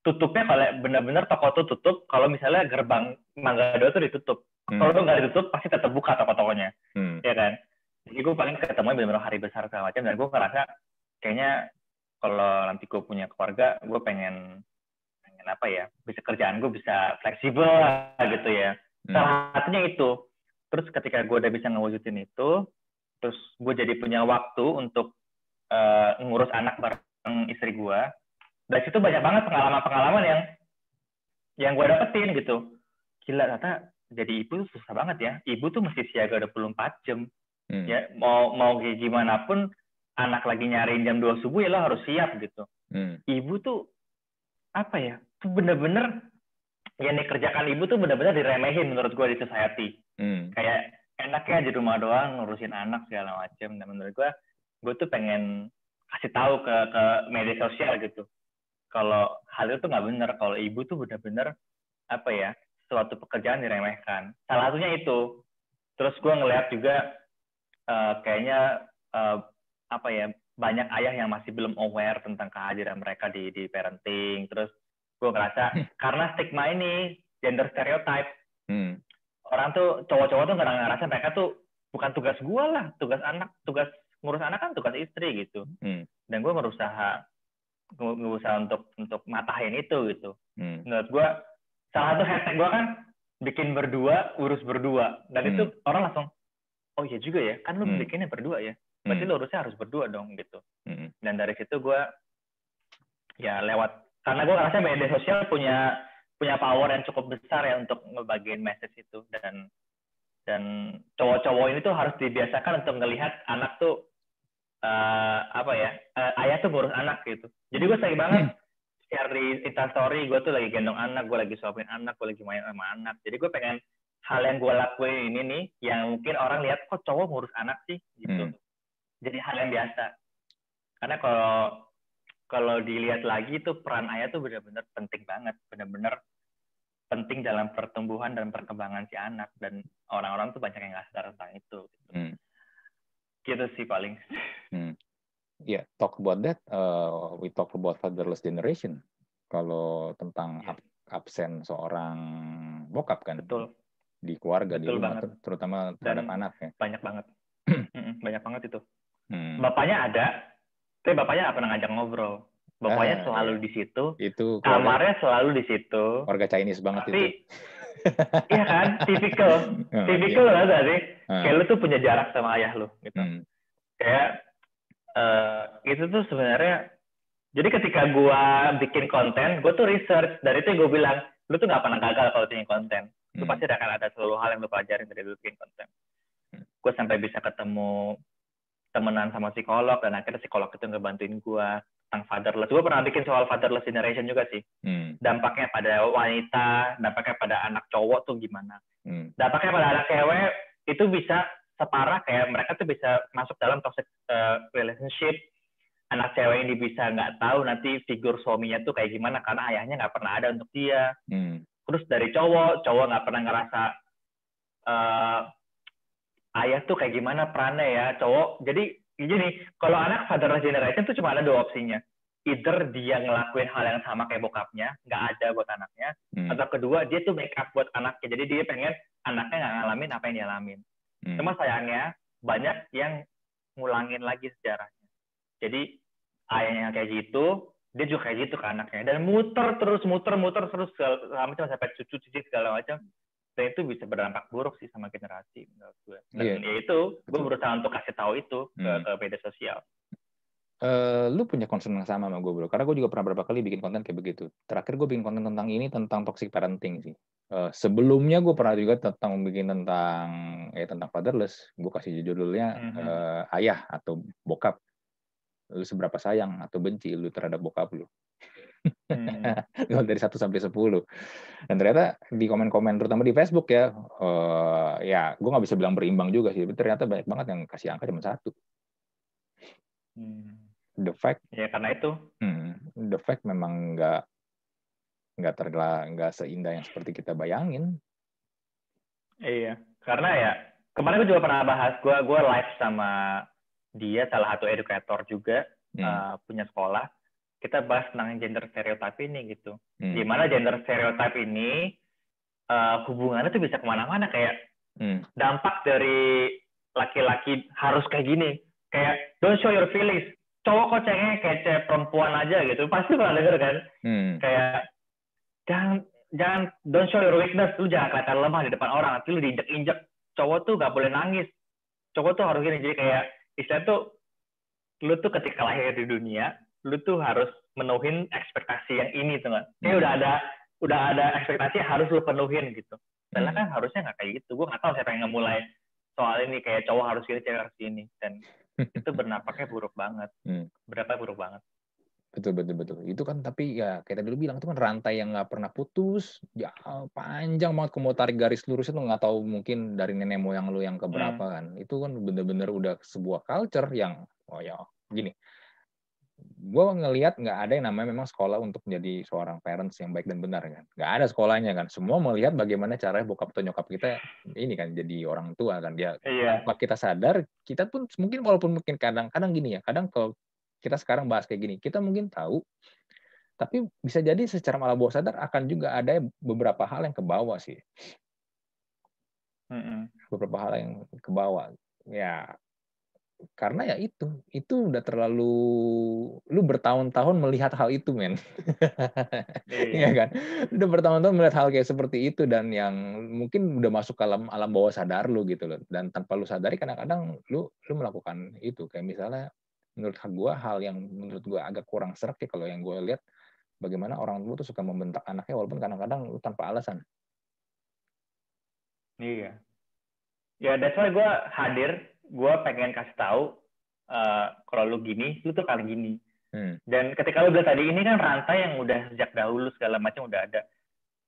tutupnya kalau benar-benar toko tuh tutup kalau misalnya gerbang Mangga Dua tuh ditutup hmm. kalau nggak ditutup pasti tetap buka toko-tokonya hmm. ya kan jadi gue paling ketemu benar-benar hari besar segala macam dan gue ngerasa kayaknya kalau nanti gue punya keluarga gue pengen pengen apa ya bisa kerjaan gue bisa fleksibel gitu ya. Hmm. salah satunya itu terus ketika gue udah bisa ngewujudin itu terus gue jadi punya waktu untuk uh, ngurus anak bareng istri gue dari situ banyak banget pengalaman-pengalaman yang yang gue dapetin gitu. Gila kata jadi ibu susah banget ya. Ibu tuh mesti siaga 24 jam hmm. ya mau mau kayak gimana pun anak lagi nyariin jam 2 subuh ya lo harus siap gitu hmm. ibu tuh apa ya tuh bener-bener yang dikerjakan ibu tuh bener-bener diremehin menurut gue di society hmm. kayak enaknya di rumah doang ngurusin anak segala macem dan menurut gue gue tuh pengen kasih tahu ke ke media sosial gitu kalau hal itu nggak benar kalau ibu tuh benar-benar apa ya suatu pekerjaan diremehkan salah satunya itu terus gue ngeliat juga uh, kayaknya uh, apa ya banyak ayah yang masih belum aware tentang kehadiran mereka di di parenting terus gue ngerasa karena stigma ini gender stereotype hmm. orang tuh cowok-cowok tuh nggak ngerasa mereka tuh bukan tugas gue lah tugas anak tugas ngurus anak kan tugas istri gitu hmm. dan gue berusaha nggak usah untuk untuk matahin itu gitu hmm. menurut gue salah satu hashtag gue kan bikin berdua urus berdua dan hmm. itu orang langsung oh iya juga ya kan lu hmm. bikinnya berdua ya berarti hmm. lu urusnya harus berdua dong gitu hmm. dan dari situ gue ya lewat karena gue ngerasa media sosial punya punya power yang cukup besar ya untuk ngebagiin message itu dan dan cowok-cowok ini tuh harus dibiasakan untuk ngelihat anak tuh uh, apa ya uh, ayah tuh ngurus anak gitu jadi gue sering banget hmm. share di instastory gue tuh lagi gendong anak gue lagi suapin anak gue lagi main sama anak jadi gue pengen hal yang gue lakuin ini nih yang mungkin orang lihat kok cowok ngurus anak sih gitu hmm. jadi hal yang biasa karena kalau kalau dilihat lagi tuh peran ayah tuh benar-benar penting banget benar-benar penting dalam pertumbuhan dan perkembangan si anak dan orang-orang tuh banyak yang nggak sadar tentang itu gitu. hmm gitu sih paling. Hmm. Ya, yeah, talk about that. Uh, we talk about fatherless generation. Kalau tentang yeah. absen seorang bokap kan, betul. Di keluarga, betul di rumah, banget. terutama terhadap Dan anak ya. Banyak banget, banyak banget itu. Hmm. Bapaknya ada, tapi bapaknya nggak pernah ngajak ngobrol. Bapaknya ah, selalu iya. di situ. Itu kamarnya selalu di situ. Warga Chinese banget tapi, itu. iya kan, tipikal, oh, tipikal iya. lah sih. Hmm. Kayak lu tuh punya jarak sama ayah lu, gitu. Hmm. Kayak uh, itu tuh sebenarnya. Jadi ketika gua bikin konten, gua tuh research dari itu gue bilang, lu tuh nggak pernah gagal kalau bikin konten. Hmm. pasti akan ada seluruh hal yang lu pelajarin dari lu bikin konten. Hmm. Gue sampai bisa ketemu temenan sama psikolog dan akhirnya psikolog itu ngebantuin gue tentang fatherless. Gue pernah bikin soal fatherless generation juga sih. Hmm. Dampaknya pada wanita, dampaknya pada anak cowok tuh gimana. Hmm. Dampaknya pada anak cewek itu bisa separah kayak mereka tuh bisa masuk dalam toxic uh, relationship. Anak cewek ini bisa nggak tahu nanti figur suaminya tuh kayak gimana karena ayahnya nggak pernah ada untuk dia. Hmm. Terus dari cowok, cowok nggak pernah ngerasa uh, ayah tuh kayak gimana perannya ya cowok. Jadi gini kalau anak father generation tuh cuma ada dua opsinya. Either dia ngelakuin hal yang sama kayak bokapnya nggak ada buat anaknya hmm. atau kedua dia tuh make up buat anaknya. Jadi dia pengen anaknya nggak ngalamin apa yang dia alamin. Hmm. cuma sayangnya banyak yang ngulangin lagi sejarahnya. Jadi ayahnya kayak gitu dia juga kayak gitu ke anaknya dan muter terus muter muter terus segala macam sampai cucu cucu segala macam dan itu bisa berdampak buruk sih sama generasi menurut gue. Dan yeah. ya itu, gue berusaha untuk kasih tahu itu ke, hmm. ke media sosial. Uh, lu punya concern yang sama sama gue bro, karena gue juga pernah beberapa kali bikin konten kayak begitu. Terakhir gue bikin konten tentang ini tentang toxic parenting sih. Uh, sebelumnya gue pernah juga tentang bikin tentang ya tentang fatherless. Gue kasih judulnya mm -hmm. uh, ayah atau bokap. Lu seberapa sayang atau benci lu terhadap bokap lu. Hmm. dari 1 sampai 10. Dan ternyata di komen-komen terutama di Facebook ya, uh, ya gue nggak bisa bilang berimbang juga sih, tapi ternyata banyak banget yang kasih angka cuma satu. Hmm. The fact. Ya karena itu. Hmm, the fact memang nggak nggak terla nggak seindah yang seperti kita bayangin. Iya, karena ya kemarin gue juga pernah bahas, gue gue live sama dia salah satu edukator juga hmm. uh, punya sekolah kita bahas tentang gender stereotype ini gitu. Hmm. Di mana gender stereotype ini uh, hubungannya tuh bisa ke mana-mana kayak hmm. dampak dari laki-laki harus kayak gini. Kayak don't show your feelings. Cowok kok cengeng kayak perempuan aja gitu. Pasti pernah denger kan? Hmm. Kayak jangan jangan don't show your weakness. Lu jangan kelihatan lemah di depan orang. Nanti lu diinjek-injek. Cowok tuh gak boleh nangis. Cowok tuh harus gini. Jadi kayak istilah tuh lu tuh ketika lahir di dunia lu tuh harus menuhin ekspektasi yang ini tuh nggak kayak hmm. udah ada udah ada ekspektasi yang harus lu penuhin gitu karena hmm. kan harusnya nggak kayak gitu gue nggak tahu siapa yang ngemulai soal ini kayak cowok harus gini cewek harus gini dan itu bernampaknya buruk banget hmm. berapa buruk banget betul betul betul. Itu kan tapi ya kayak tadi lu bilang itu kan rantai yang nggak pernah putus ya panjang banget. Kamu tarik garis lurus itu nggak tahu mungkin dari nenek moyang lu yang keberapa hmm. kan. Itu kan bener-bener udah sebuah culture yang oh ya gini. Gue ngelihat nggak ada yang namanya memang sekolah untuk menjadi seorang parents yang baik dan benar kan. Nggak ada sekolahnya kan. Semua melihat bagaimana cara bokap atau nyokap kita ini kan jadi orang tua kan. Dia iya. kita sadar kita pun mungkin walaupun mungkin kadang-kadang gini ya kadang kalau kita sekarang bahas kayak gini. Kita mungkin tahu tapi bisa jadi secara malah bawah sadar akan juga ada beberapa hal yang ke bawah sih. Beberapa hal yang ke bawah. Ya karena ya itu itu udah terlalu lu bertahun-tahun melihat hal itu men. Iya. Kan? Udah bertahun-tahun melihat hal kayak seperti itu dan yang mungkin udah masuk ke alam alam bawah sadar lu gitu loh. Dan tanpa lu sadari kadang-kadang lu lu melakukan itu. Kayak misalnya menurut gua hal yang menurut gua agak kurang serak ya kalau yang gua lihat bagaimana orang tua tuh suka membentak anaknya walaupun kadang-kadang lu tanpa alasan iya ya that's why gue hadir gue pengen kasih tahu uh, kalau lu gini, lu tuh kali gini. Hmm. Dan ketika lu bilang tadi ini kan rantai yang udah sejak dahulu segala macam udah ada.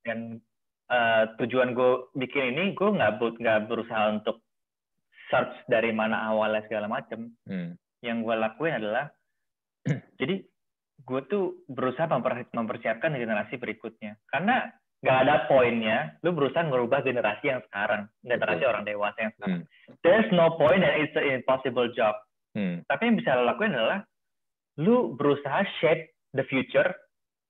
Dan uh, tujuan gue bikin ini, gue nggak nggak berusaha untuk search dari mana awalnya segala macam. Hmm. Yang gue lakuin adalah, jadi gue tuh berusaha mempersiapkan generasi berikutnya. Karena nggak ada poinnya lu berusaha merubah generasi yang sekarang generasi orang dewasa yang sekarang hmm. there's no point and it's an impossible job hmm. tapi yang bisa lo lakuin adalah lu berusaha shape the future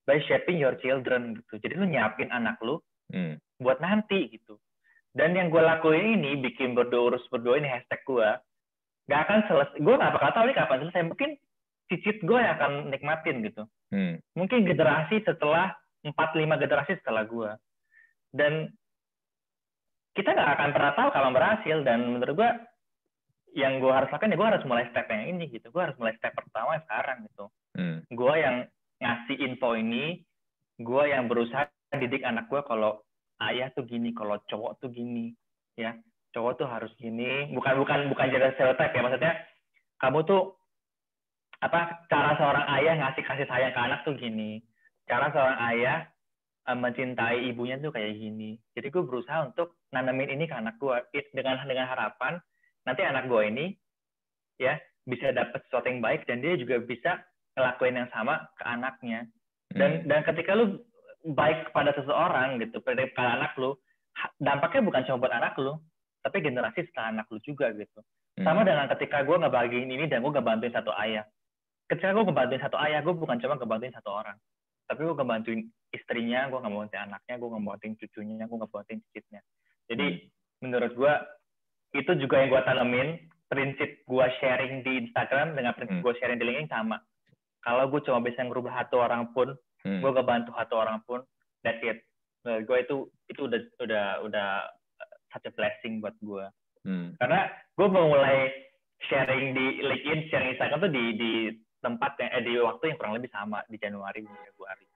by shaping your children gitu jadi lu nyiapin anak lu hmm. buat nanti gitu dan yang gue lakuin ini bikin berdua urus berdua ini hashtag gue nggak akan selesai gue nggak bakal tahu nih kapan selesai. Mungkin cicit gue yang akan nikmatin gitu. Hmm. mungkin generasi setelah empat lima generasi setelah gue dan kita nggak akan pernah tahu kalau berhasil. Dan menurut gue yang gue harus lakukan ya gue harus mulai step yang ini gitu. Gue harus mulai step pertama sekarang gitu. Hmm. gue yang ngasih info ini gue yang berusaha didik anak gue kalau ayah tuh gini kalau cowok tuh gini ya cowok tuh harus gini. Bukan bukan bukan jadi stereotip ya. Maksudnya kamu tuh apa cara seorang ayah ngasih kasih sayang ke anak tuh gini. Cara seorang ayah eh, mencintai ibunya tuh kayak gini. Jadi gue berusaha untuk nanamin ini ke anak gue dengan dengan harapan nanti anak gue ini ya bisa dapat sesuatu yang baik dan dia juga bisa ngelakuin yang sama ke anaknya. Dan Hmm. dan ketika lu baik kepada seseorang gitu pada anak lu dampaknya bukan cuma buat anak lu tapi generasi setelah anak lu juga gitu. Hmm. sama dengan ketika gue ngebagiin ini dan gue ngebantuin satu ayah. Ketika gue ngebantuin satu ayah gue bukan cuma ngebantuin satu orang. Tapi gue ngebantuin istrinya gue ngebantuin anaknya gue ngebantuin cucunya gue ngebantuin cicitnya jadi menurut gue itu juga yang gue tanemin prinsip gue sharing di Instagram dengan prinsip Hmm. gue sharing di LinkedIn sama. Kalau gue cuma bisa ngerubah satu orang pun Hmm. gue ngebantu satu orang pun that's it. Menurut gue itu itu udah udah udah such a blessing buat gue Hmm. karena gue mulai sharing di LinkedIn sharing Instagram tuh di di tempat yang eh, di waktu yang kurang lebih sama di Januari dan Februari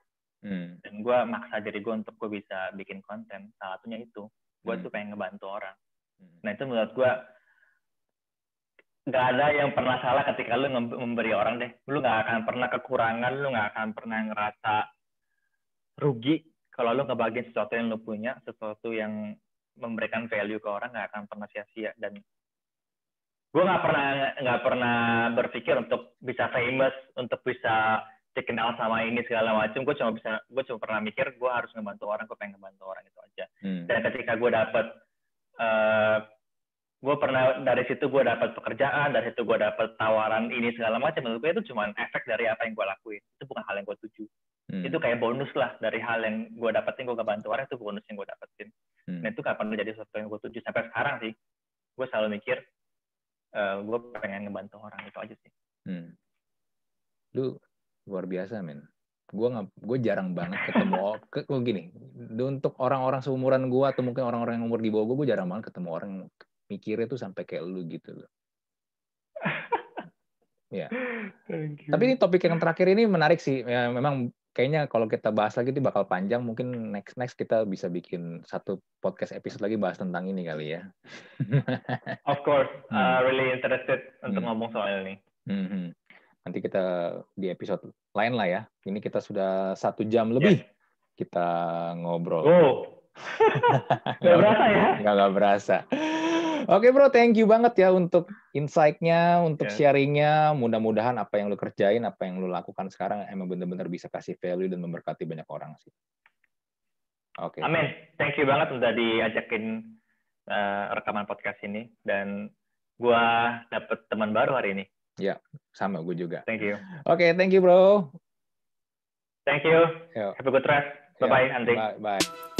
Hmm. dan gue maksa diri gue untuk gue bisa bikin konten salah satunya itu gue Hmm. tuh pengen ngebantu orang Hmm. nah itu menurut gue nggak ada yang pernah salah ketika lu memberi orang deh lu nggak akan pernah kekurangan lu nggak akan pernah ngerasa rugi kalau lu ngebagiin sesuatu yang lu punya sesuatu yang memberikan value ke orang nggak akan pernah sia-sia. Dan gue nggak pernah nggak pernah berpikir untuk bisa famous untuk bisa dikenal sama ini segala macam gue cuma bisa gue cuma pernah mikir gue harus ngebantu orang gue pengen ngebantu orang itu aja. Hmm. dan ketika gue dapet eh gue pernah dari situ gue dapat pekerjaan dari situ gue dapat tawaran ini segala macam menurut gue itu cuma efek dari apa yang gue lakuin. Itu bukan hal yang gue tuju Hmm. itu kayak bonus lah dari hal yang gue dapetin gue bantu orang itu bonus yang gue dapetin Hmm. nah itu kapan menjadi sesuatu yang gue tuju sampai sekarang sih gue selalu mikir eh gue pengen ngebantu orang itu aja sih Hmm. Lu luar biasa, men. Gue nggak, gue jarang banget ketemu ke, gue gini. Untuk orang-orang seumuran gue atau mungkin orang-orang yang umur di bawah gue, gue jarang banget ketemu orang yang mikirnya tuh sampai kayak lu gitu loh. Ya. Tapi ini topik yang terakhir ini menarik sih. Ya, memang kayaknya kalau kita bahas lagi ini bakal panjang. Mungkin next next kita bisa bikin satu podcast episode lagi bahas tentang ini kali ya. of course Hmm. uh, really interested untuk Hmm. ngomong soal ini Mhm. Nanti kita di episode lain lah ya. Ini kita sudah satu jam lebih kita ngobrol. oh nggak berasa ya Nggak, nggak berasa. Oke bro, thank you banget ya untuk insight-nya, untuk Ya. sharing-nya. Mudah-mudahan apa yang lu kerjain, apa yang lu lakukan sekarang emang benar-benar bisa kasih value dan memberkati banyak orang sih. Oke. Amin. Thank you banget udah diajakin uh, rekaman podcast ini dan gua dapet teman baru hari ini. Sama gue juga. Thank you. Oke, thank you bro. Thank you. Yo. Have a good rest. Bye bye, Andri. Bye. Bye.